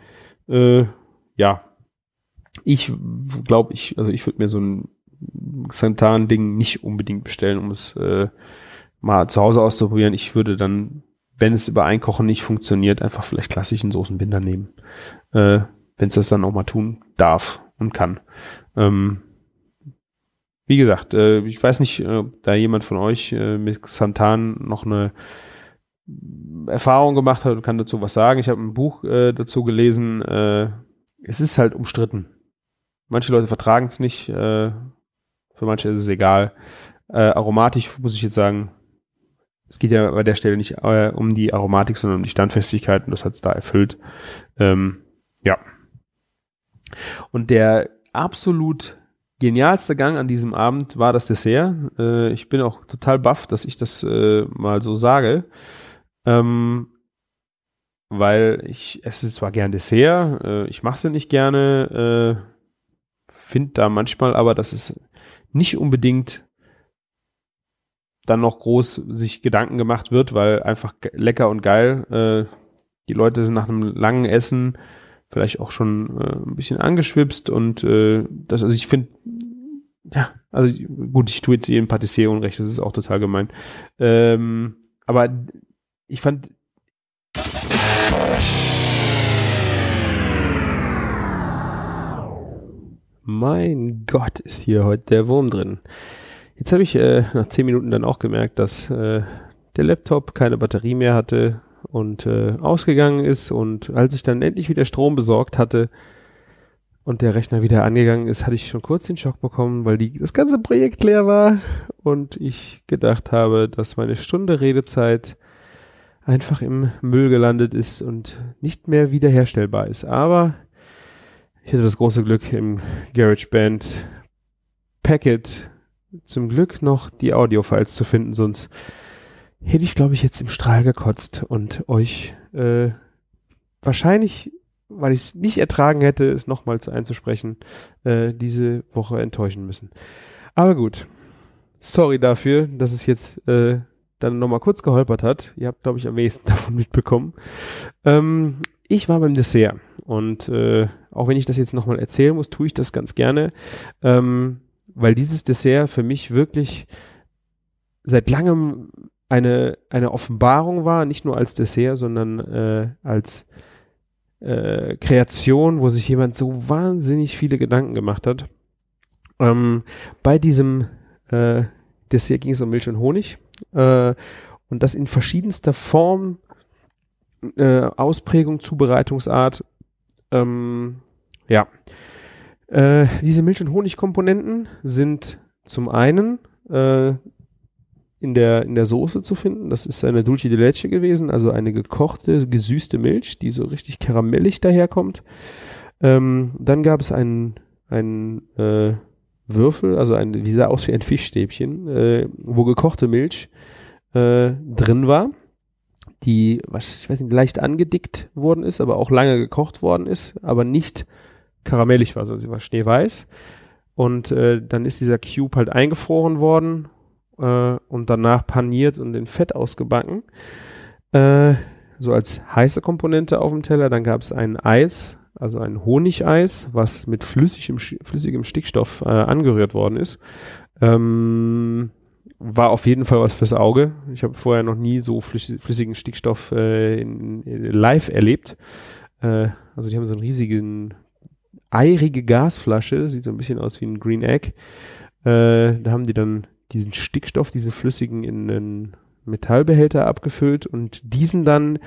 Äh, ja, ich glaube, ich, also ich würde mir so ein Xanthan-Ding nicht unbedingt bestellen, um es äh, mal zu Hause auszuprobieren. Ich würde dann, wenn es über Einkochen nicht funktioniert, einfach vielleicht klassischen Soßenbinder nehmen. Äh, wenn es das dann auch mal tun darf und kann. Ähm, wie gesagt, äh, ich weiß nicht, ob da jemand von euch äh, mit Xanthan noch eine Erfahrung gemacht hat und kann dazu was sagen. Ich habe ein Buch äh, dazu gelesen. Äh, es ist halt umstritten. Manche Leute vertragen es nicht. Äh, für manche ist es egal. Äh, aromatisch muss ich jetzt sagen, es geht ja bei der Stelle nicht äh, um die Aromatik, sondern um die Standfestigkeit und das hat es da erfüllt. Ähm, ja. Und der absolut genialste Gang an diesem Abend war das Dessert. Äh, ich bin auch total baff, dass ich das äh, mal so sage. Ähm, weil ich esse zwar gern Dessert, äh, ich mache es ja nicht gerne, äh, finde da manchmal aber, dass es nicht unbedingt dann noch groß sich Gedanken gemacht wird, weil einfach lecker und geil. Äh, die Leute sind nach einem langen Essen vielleicht auch schon äh, ein bisschen angeschwipst und äh, das, also ich finde, ja, also gut, ich tue jetzt jedem Patissier unrecht, das ist auch total gemein. Ähm, aber ich fand mein Gott, ist hier heute der Wurm drin. Jetzt habe ich äh, nach zehn Minuten dann auch gemerkt, dass äh, der Laptop keine Batterie mehr hatte und äh, ausgegangen ist. Und als ich dann endlich wieder Strom besorgt hatte und der Rechner wieder angegangen ist, hatte ich schon kurz den Schock bekommen, weil die, das ganze Projekt leer war und ich gedacht habe, dass meine Stunde Redezeit einfach im Müll gelandet ist und nicht mehr wiederherstellbar ist. Aber ich hatte das große Glück im GarageBand Packet zum Glück noch die Audiofiles zu finden, sonst hätte ich, glaube ich, jetzt im Strahl gekotzt und euch äh, wahrscheinlich, weil ich es nicht ertragen hätte, es nochmals einzusprechen, äh, diese Woche enttäuschen müssen. Aber gut. Sorry dafür, dass es jetzt äh, dann nochmal kurz geholpert hat. Ihr habt, glaube ich, am wenigsten davon mitbekommen. Ähm, ich war beim Dessert und äh, auch wenn ich das jetzt nochmal erzählen muss, tue ich das ganz gerne, ähm, weil dieses Dessert für mich wirklich seit langem eine, eine Offenbarung war, nicht nur als Dessert, sondern äh, als äh, Kreation, wo sich jemand so wahnsinnig viele Gedanken gemacht hat. Ähm, bei diesem äh, Dessert ging es um Milch und Honig äh, und das in verschiedenster Form, äh, Ausprägung, Zubereitungsart. Ähm, ja, äh, diese Milch- und Honigkomponenten sind zum einen äh, in der, in der Soße zu finden. Das ist eine Dulce de Leche gewesen, also eine gekochte, gesüßte Milch, die so richtig karamellig daherkommt. Ähm, dann gab es einen, einen äh, Würfel, also ein, wie sah aus wie ein Fischstäbchen, äh, wo gekochte Milch äh, drin war, die, was, ich weiß nicht, leicht angedickt worden ist, aber auch lange gekocht worden ist, aber nicht karamellig war, also sie war schneeweiß. Und äh, dann ist dieser Cube halt eingefroren worden äh, und danach paniert und in Fett ausgebacken. Äh, so als heiße Komponente auf dem Teller. Dann gab es ein Eis, also ein Honigeis, was mit flüssigem, flüssigem Stickstoff äh, angerührt worden ist. Ähm, war auf jeden Fall was fürs Auge. Ich habe vorher noch nie so flüssigen Stickstoff äh, in, in live erlebt. Äh, also die haben so einen riesigen eirige Gasflasche, sieht so ein bisschen aus wie ein Green Egg. Äh, da haben die dann diesen Stickstoff, diese flüssigen in einen Metallbehälter abgefüllt und diesen dann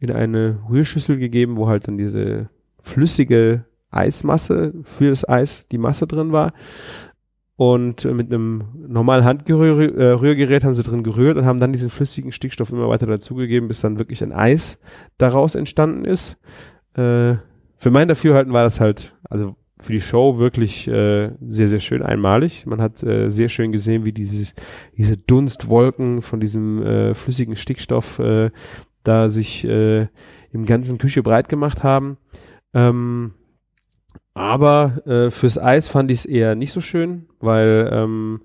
in eine Rührschüssel gegeben, wo halt dann diese flüssige Eismasse für das Eis die Masse drin war. Und mit einem normalen Handrührgerät haben sie drin gerührt und haben dann diesen flüssigen Stickstoff immer weiter dazugegeben, bis dann wirklich ein Eis daraus entstanden ist. Äh, für mein Dafürhalten war das halt, also für die Show wirklich äh, sehr, sehr schön einmalig. Man hat äh, sehr schön gesehen, wie dieses, diese Dunstwolken von diesem äh, flüssigen Stickstoff äh, da sich äh, im ganzen Küche breit gemacht haben. Ähm, aber äh, fürs Eis fand ich es eher nicht so schön, weil ähm,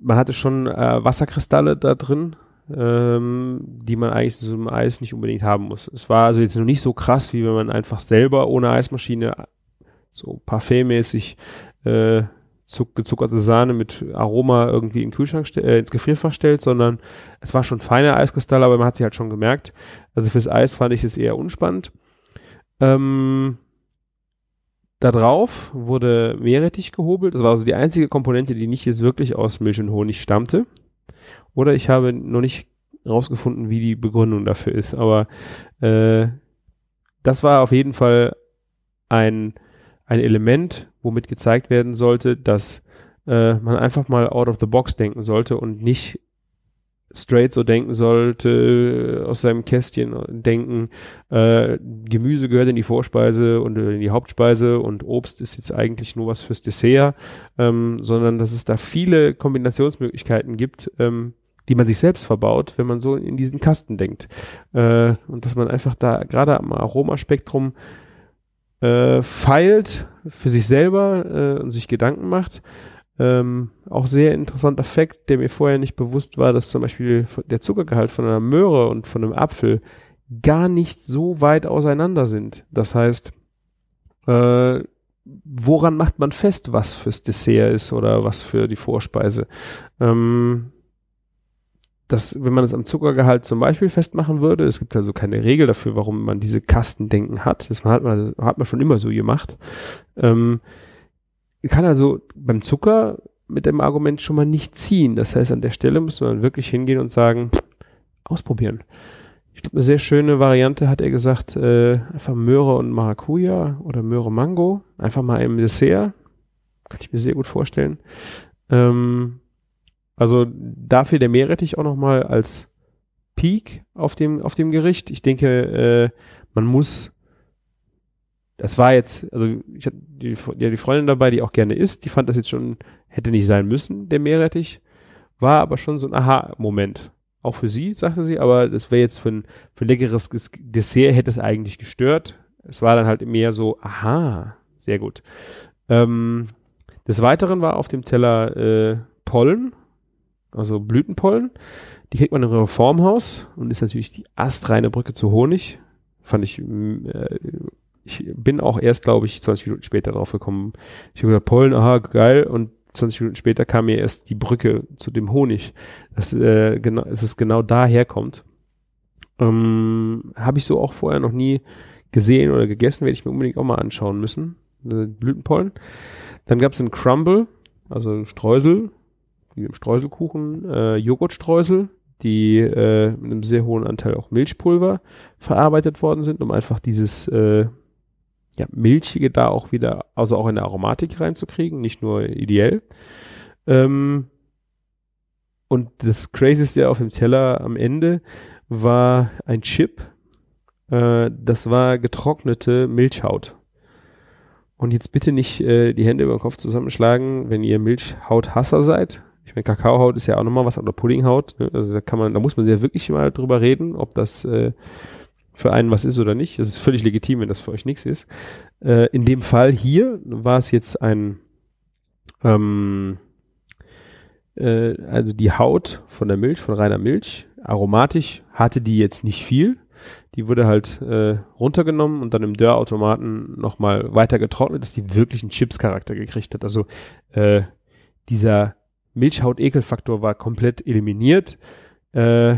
man hatte schon äh, Wasserkristalle da drin, ähm, die man eigentlich so einem Eis nicht unbedingt haben muss. Es war also jetzt noch nicht so krass, wie wenn man einfach selber ohne Eismaschine so parfümmäßig äh, gezuckerte Sahne mit Aroma irgendwie in den Kühlschrank äh, ins Gefrierfach stellt, sondern es war schon feine Eiskristalle, aber man hat sie halt schon gemerkt. Also fürs Eis fand ich es eher unspannend. Ähm, da drauf wurde Meerrettich gehobelt. Das war also die einzige Komponente, die nicht jetzt wirklich aus Milch und Honig stammte. Oder ich habe noch nicht rausgefunden, wie die Begründung dafür ist. Aber äh, das war auf jeden Fall ein ein Element, womit gezeigt werden sollte, dass äh, man einfach mal out of the box denken sollte und nicht straight so denken sollte, aus seinem Kästchen denken, äh, Gemüse gehört in die Vorspeise und in die Hauptspeise und Obst ist jetzt eigentlich nur was fürs Dessert, ähm, sondern dass es da viele Kombinationsmöglichkeiten gibt, ähm, die man sich selbst verbaut, wenn man so in diesen Kasten denkt. Äh, und dass man einfach da gerade am Aromaspektrum äh, feilt für sich selber äh, und sich Gedanken macht. Ähm, auch sehr interessanter Fakt, der mir vorher nicht bewusst war, dass zum Beispiel der Zuckergehalt von einer Möhre und von einem Apfel gar nicht so weit auseinander sind. Das heißt, äh, woran macht man fest, was fürs Dessert ist oder was für die Vorspeise? Ähm, dass, wenn man es am Zuckergehalt zum Beispiel festmachen würde, es gibt also keine Regel dafür, warum man diese Kastendenken hat. Das hat man, hat man schon immer so gemacht. Ähm, kann also beim Zucker mit dem Argument schon mal nicht ziehen. Das heißt, an der Stelle muss man wirklich hingehen und sagen, ausprobieren. Ich glaube, eine sehr schöne Variante hat er gesagt, äh, einfach Möhre und Maracuja oder Möhre Mango. Einfach mal im Dessert. Kann ich mir sehr gut vorstellen. Ähm, also dafür der Meerrettich auch nochmal als Peak auf dem, auf dem Gericht. Ich denke, äh, man muss, das war jetzt, also ich hatte die, ja, die Freundin dabei, die auch gerne isst, die fand das jetzt schon, hätte nicht sein müssen, der Meerrettich. War aber schon so ein Aha-Moment. Auch für sie, sagte sie, aber das wäre jetzt für ein, für ein leckeres Dessert hätte es eigentlich gestört. Es war dann halt mehr so, aha, sehr gut. Ähm, des Weiteren war auf dem Teller äh, Pollen, also Blütenpollen. Die kriegt man im Reformhaus und ist natürlich die astreine Brücke zu Honig. Fand ich, äh, ich bin auch erst, glaube ich, 20 Minuten später drauf gekommen. Ich habe gesagt, Pollen, aha, geil. Und 20 Minuten später kam mir erst die Brücke zu dem Honig. Dass, äh, genau, dass es genau daher kommt. Ähm, habe ich so auch vorher noch nie gesehen oder gegessen, werde ich mir unbedingt auch mal anschauen müssen. Äh, Blütenpollen. Dann gab es einen Crumble, also Streusel, wie im Streuselkuchen, äh, Joghurtstreusel, die äh, mit einem sehr hohen Anteil auch Milchpulver verarbeitet worden sind, um einfach dieses äh, ja, Milchige da auch wieder, also auch in der Aromatik reinzukriegen, nicht nur ideell. Ähm, und das Crazyste auf dem Teller am Ende war ein Chip. Äh, das war getrocknete Milchhaut. Und jetzt bitte nicht äh, die Hände über den Kopf zusammenschlagen, wenn ihr Milchhauthasser seid. Ich meine, Kakaohaut ist ja auch nochmal was, oder Puddinghaut. Ne? Also da kann man, da muss man ja wirklich mal drüber reden, ob das äh, für einen was ist oder nicht. Es ist völlig legitim, wenn das für euch nichts ist. Äh, in dem Fall hier war es jetzt ein, ähm, äh, also die Haut von der Milch, von reiner Milch, aromatisch hatte die jetzt nicht viel. Die wurde halt äh, runtergenommen und dann im Dörrautomaten nochmal weiter getrocknet, dass die wirklich einen Chips-Charakter gekriegt hat. Also äh, dieser Milchhaut-Ekelfaktor war komplett eliminiert. Äh,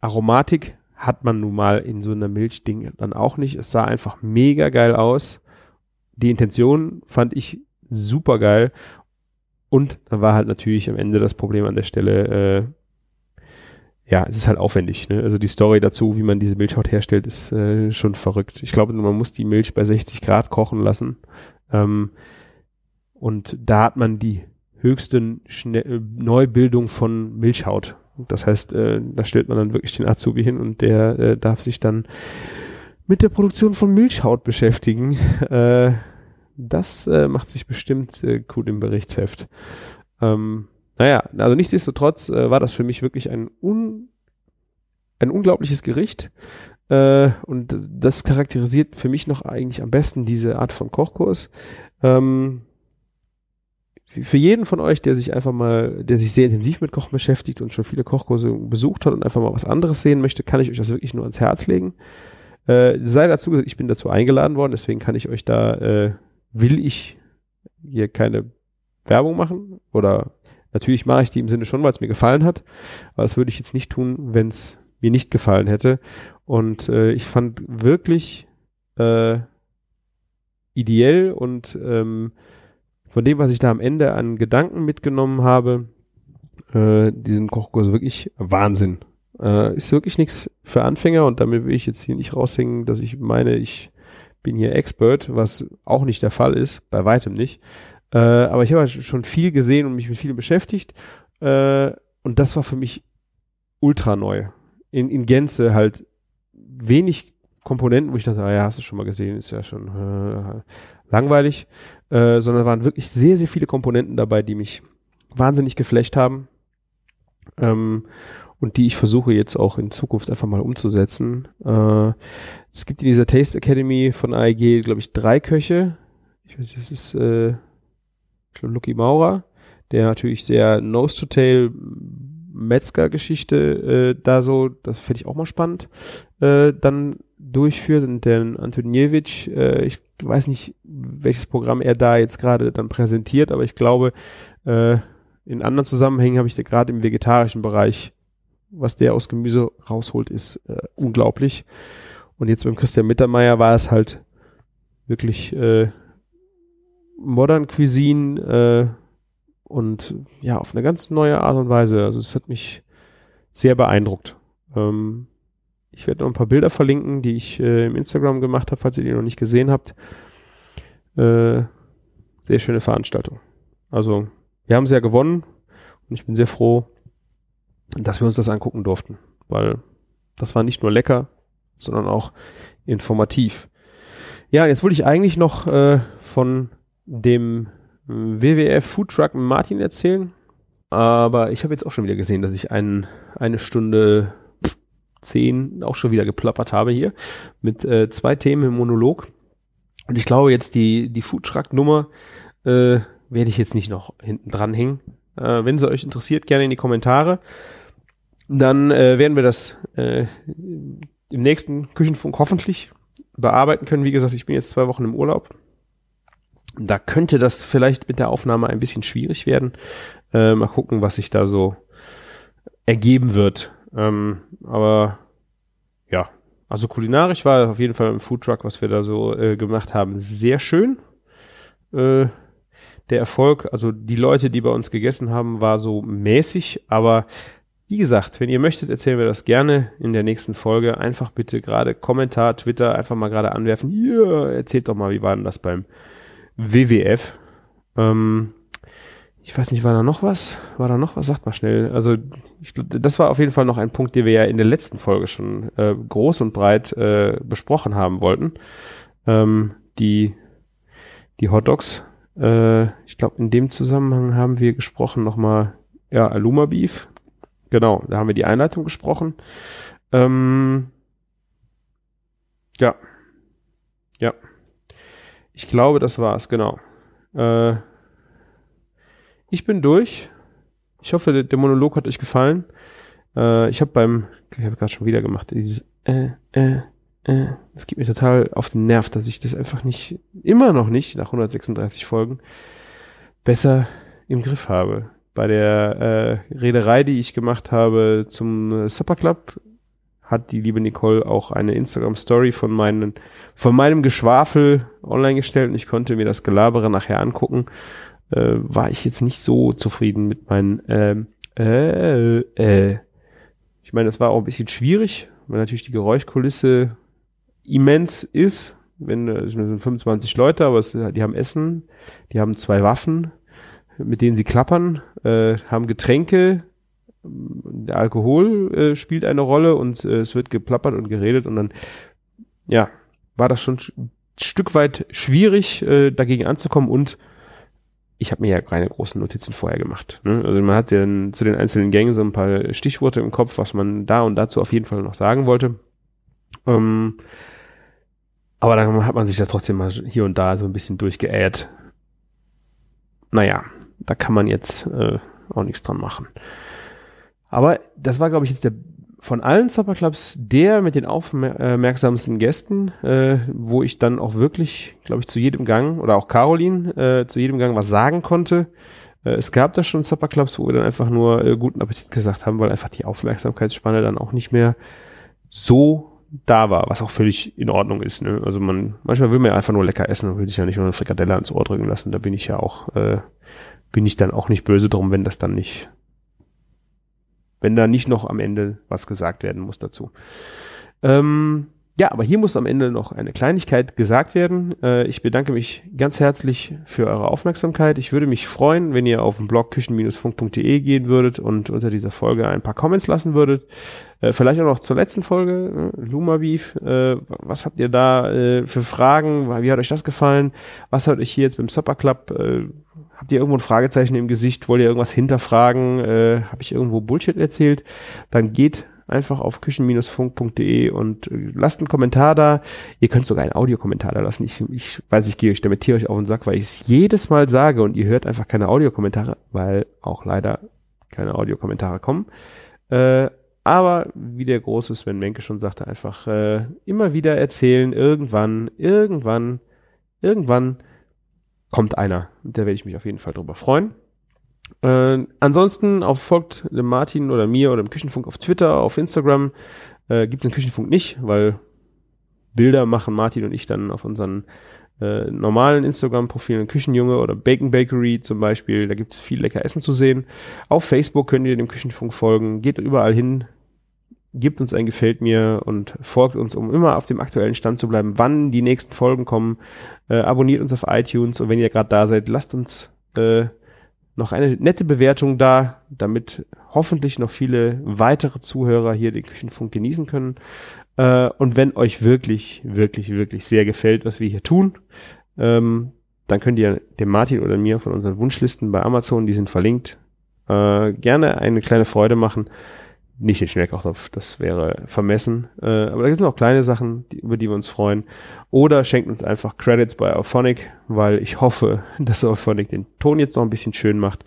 Aromatik hat man nun mal in so einer Milchding dann auch nicht. Es sah einfach mega geil aus. Die Intention fand ich super geil. Und da war halt natürlich am Ende das Problem an der Stelle, äh, ja, es ist halt aufwendig. Ne? Also die Story dazu, wie man diese Milchhaut herstellt, ist äh, schon verrückt. Ich glaube, man muss die Milch bei 60 Grad kochen lassen. Ähm, und da hat man die höchste Schne Neubildung von Milchhaut. Das heißt, äh, da stellt man dann wirklich den Azubi hin und der äh, darf sich dann mit der Produktion von Milchhaut beschäftigen. Äh, das äh, macht sich bestimmt äh, gut im Berichtsheft. Ähm, naja, also nichtsdestotrotz äh, war das für mich wirklich ein, un, ein unglaubliches Gericht. Äh, und das charakterisiert für mich noch eigentlich am besten diese Art von Kochkurs. Ähm, für jeden von euch, der sich einfach mal, der sich sehr intensiv mit Kochen beschäftigt und schon viele Kochkurse besucht hat und einfach mal was anderes sehen möchte, kann ich euch das wirklich nur ans Herz legen. Äh, sei dazu gesagt, ich bin dazu eingeladen worden, deswegen kann ich euch da, äh, will ich hier keine Werbung machen oder natürlich mache ich die im Sinne schon, weil es mir gefallen hat, aber das würde ich jetzt nicht tun, wenn es mir nicht gefallen hätte. Und äh, ich fand wirklich äh, ideell und ähm, von dem, was ich da am Ende an Gedanken mitgenommen habe, äh, diesen Kochkurs wirklich Wahnsinn. Äh, ist wirklich nichts für Anfänger und damit will ich jetzt hier nicht raushängen, dass ich meine, ich bin hier Expert, was auch nicht der Fall ist, bei weitem nicht. Äh, aber ich habe halt schon viel gesehen und mich mit viel beschäftigt äh, und das war für mich ultra neu. In, in Gänze halt wenig Komponenten, wo ich dachte, ah ja, hast du schon mal gesehen, ist ja schon äh, langweilig, äh, sondern waren wirklich sehr, sehr viele Komponenten dabei, die mich wahnsinnig geflecht haben ähm, und die ich versuche jetzt auch in Zukunft einfach mal umzusetzen. Äh, es gibt in dieser Taste Academy von AEG, glaube ich, drei Köche. Ich weiß, das ist äh, Lucky Maurer, der natürlich sehr Nose-to-Tail Metzger-Geschichte äh, da so, das finde ich auch mal spannend, äh, dann durchführt und der Antoniewicz, äh, ich weiß nicht, welches Programm er da jetzt gerade dann präsentiert, aber ich glaube, äh, in anderen Zusammenhängen habe ich da gerade im vegetarischen Bereich, was der aus Gemüse rausholt, ist äh, unglaublich. Und jetzt beim Christian Mittermeier war es halt wirklich äh, Modern Cuisine äh, und ja, auf eine ganz neue Art und Weise. Also es hat mich sehr beeindruckt. Ähm, ich werde noch ein paar Bilder verlinken, die ich äh, im Instagram gemacht habe, falls ihr die noch nicht gesehen habt. Äh, sehr schöne Veranstaltung. Also, wir haben sie ja gewonnen und ich bin sehr froh, dass wir uns das angucken durften, weil das war nicht nur lecker, sondern auch informativ. Ja, jetzt wollte ich eigentlich noch äh, von dem WWF Food Truck Martin erzählen, aber ich habe jetzt auch schon wieder gesehen, dass ich ein, eine Stunde 10 auch schon wieder geplappert habe hier mit äh, zwei Themen im Monolog. Und ich glaube jetzt die, die Foodtruck-Nummer äh, werde ich jetzt nicht noch hinten dran hängen. Äh, wenn sie euch interessiert, gerne in die Kommentare. Dann äh, werden wir das äh, im nächsten Küchenfunk hoffentlich bearbeiten können. Wie gesagt, ich bin jetzt zwei Wochen im Urlaub. Da könnte das vielleicht mit der Aufnahme ein bisschen schwierig werden. Äh, mal gucken, was sich da so ergeben wird. Ähm, aber ja, also kulinarisch war auf jeden Fall im Foodtruck, was wir da so äh, gemacht haben, sehr schön. Äh, der Erfolg, also die Leute, die bei uns gegessen haben, war so mäßig, aber wie gesagt, wenn ihr möchtet, erzählen wir das gerne in der nächsten Folge. Einfach bitte gerade Kommentar, Twitter, einfach mal gerade anwerfen. Ja, erzählt doch mal, wie war denn das beim WWF? Ähm, ich weiß nicht, war da noch was? War da noch was? Sagt mal schnell. Also, ich, das war auf jeden Fall noch ein Punkt, den wir ja in der letzten Folge schon äh, groß und breit äh, besprochen haben wollten. Ähm, die, die Hot Dogs. Äh, ich glaube, in dem Zusammenhang haben wir gesprochen nochmal, ja, Aluma Beef. Genau, da haben wir die Einleitung gesprochen. Ähm, ja. Ja. Ich glaube, das war's, genau. Äh, ich bin durch. Ich hoffe, der, Monolog hat euch gefallen. Äh, ich habe beim, ich habe gerade schon wieder gemacht, dieses äh, äh, äh, das geht mir total auf den Nerv, dass ich das einfach nicht, immer noch nicht, nach 136 Folgen, besser im Griff habe. Bei der äh, Rederei, die ich gemacht habe zum Supper Club, hat die liebe Nicole auch eine Instagram Story von meinen, von meinem Geschwafel online gestellt und ich konnte mir das Gelabere nachher angucken äh, war ich jetzt nicht so zufrieden mit meinen ähm, äh, äh. Ich meine, das war auch ein bisschen schwierig, weil natürlich die Geräuschkulisse immens ist. Wenn es sind 25 Leute, aber es, die haben Essen, die haben zwei Waffen, mit denen sie klappern, äh, haben Getränke, der Alkohol äh, spielt eine Rolle und äh, es wird geplappert und geredet und dann, ja, war das schon ein Stück weit schwierig, äh, dagegen anzukommen und ich habe mir ja keine großen Notizen vorher gemacht. Ne? Also man hat ja zu den einzelnen Gängen so ein paar Stichworte im Kopf, was man da und dazu auf jeden Fall noch sagen wollte. Ähm, aber dann hat man sich da trotzdem mal hier und da so ein bisschen durchgeäht. Naja, da kann man jetzt äh, auch nichts dran machen. Aber das war, glaube ich, jetzt der von allen Supperclubs der mit den aufmerksamsten Gästen, äh, wo ich dann auch wirklich, glaube ich, zu jedem Gang oder auch Caroline äh, zu jedem Gang was sagen konnte. Äh, es gab da schon Supperclubs, wo wir dann einfach nur äh, guten Appetit gesagt haben, weil einfach die Aufmerksamkeitsspanne dann auch nicht mehr so da war, was auch völlig in Ordnung ist. Ne? Also man, manchmal will man ja einfach nur lecker essen und will sich ja nicht nur eine Frikadelle ans Ohr drücken lassen. Da bin ich ja auch, äh, bin ich dann auch nicht böse drum, wenn das dann nicht wenn da nicht noch am Ende was gesagt werden muss dazu. Ähm, ja, aber hier muss am Ende noch eine Kleinigkeit gesagt werden. Äh, ich bedanke mich ganz herzlich für eure Aufmerksamkeit. Ich würde mich freuen, wenn ihr auf den Blog küchen-funk.de gehen würdet und unter dieser Folge ein paar Comments lassen würdet. Äh, vielleicht auch noch zur letzten Folge, äh, Luma Beef. Äh, was habt ihr da äh, für Fragen? Wie hat euch das gefallen? Was hat euch hier jetzt beim Supper Club äh, Habt ihr irgendwo ein Fragezeichen im Gesicht? Wollt ihr irgendwas hinterfragen? Äh, Habe ich irgendwo Bullshit erzählt? Dann geht einfach auf küchen-funk.de und äh, lasst einen Kommentar da. Ihr könnt sogar einen Audiokommentar da lassen. Ich, ich weiß, ich gehe euch damit Tier euch auf den Sack, weil ich es jedes Mal sage und ihr hört einfach keine Audiokommentare, weil auch leider keine Audiokommentare kommen. Äh, aber wie der große Sven Menke schon sagte, einfach äh, immer wieder erzählen, irgendwann, irgendwann, irgendwann kommt einer. Da werde ich mich auf jeden Fall drüber freuen. Äh, ansonsten auch folgt dem Martin oder mir oder dem Küchenfunk auf Twitter, auf Instagram. Äh, Gibt es den Küchenfunk nicht, weil Bilder machen Martin und ich dann auf unseren äh, normalen Instagram-Profilen Küchenjunge oder Bacon Bakery zum Beispiel. Da gibt es viel lecker Essen zu sehen. Auf Facebook könnt ihr dem Küchenfunk folgen. Geht überall hin, Gebt uns ein Gefällt mir und folgt uns, um immer auf dem aktuellen Stand zu bleiben, wann die nächsten Folgen kommen. Äh, abonniert uns auf iTunes und wenn ihr gerade da seid, lasst uns äh, noch eine nette Bewertung da, damit hoffentlich noch viele weitere Zuhörer hier den Küchenfunk genießen können. Äh, und wenn euch wirklich, wirklich, wirklich sehr gefällt, was wir hier tun, ähm, dann könnt ihr dem Martin oder mir von unseren Wunschlisten bei Amazon, die sind verlinkt, äh, gerne eine kleine Freude machen nicht den Schnellkochtopf, das wäre vermessen. Äh, aber da gibt es noch kleine Sachen, die, über die wir uns freuen. Oder schenkt uns einfach Credits bei Auphonic, weil ich hoffe, dass Auphonic den Ton jetzt noch ein bisschen schön macht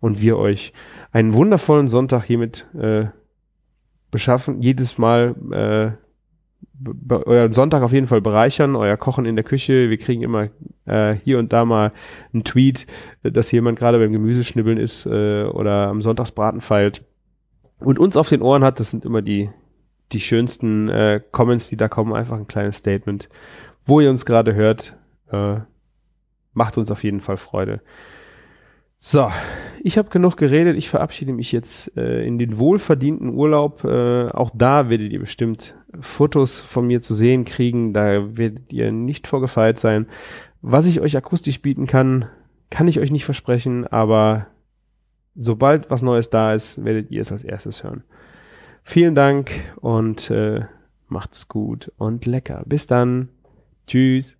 und wir euch einen wundervollen Sonntag hiermit äh, beschaffen. Jedes Mal äh, euren Sonntag auf jeden Fall bereichern, euer Kochen in der Küche. Wir kriegen immer äh, hier und da mal einen Tweet, dass jemand gerade beim Gemüseschnibbeln ist äh, oder am Sonntagsbraten feilt und uns auf den Ohren hat, das sind immer die, die schönsten äh, Comments, die da kommen, einfach ein kleines Statement. Wo ihr uns gerade hört, äh, macht uns auf jeden Fall Freude. So, ich habe genug geredet. Ich verabschiede mich jetzt äh, in den wohlverdienten Urlaub. Äh, auch da werdet ihr bestimmt Fotos von mir zu sehen kriegen. Da werdet ihr nicht vorgefeilt sein. Was ich euch akustisch bieten kann, kann ich euch nicht versprechen, aber sobald was Neues da ist, werdet ihr es als erstes hören. Vielen Dank und äh, macht's gut und lecker. Bis dann. Tschüss.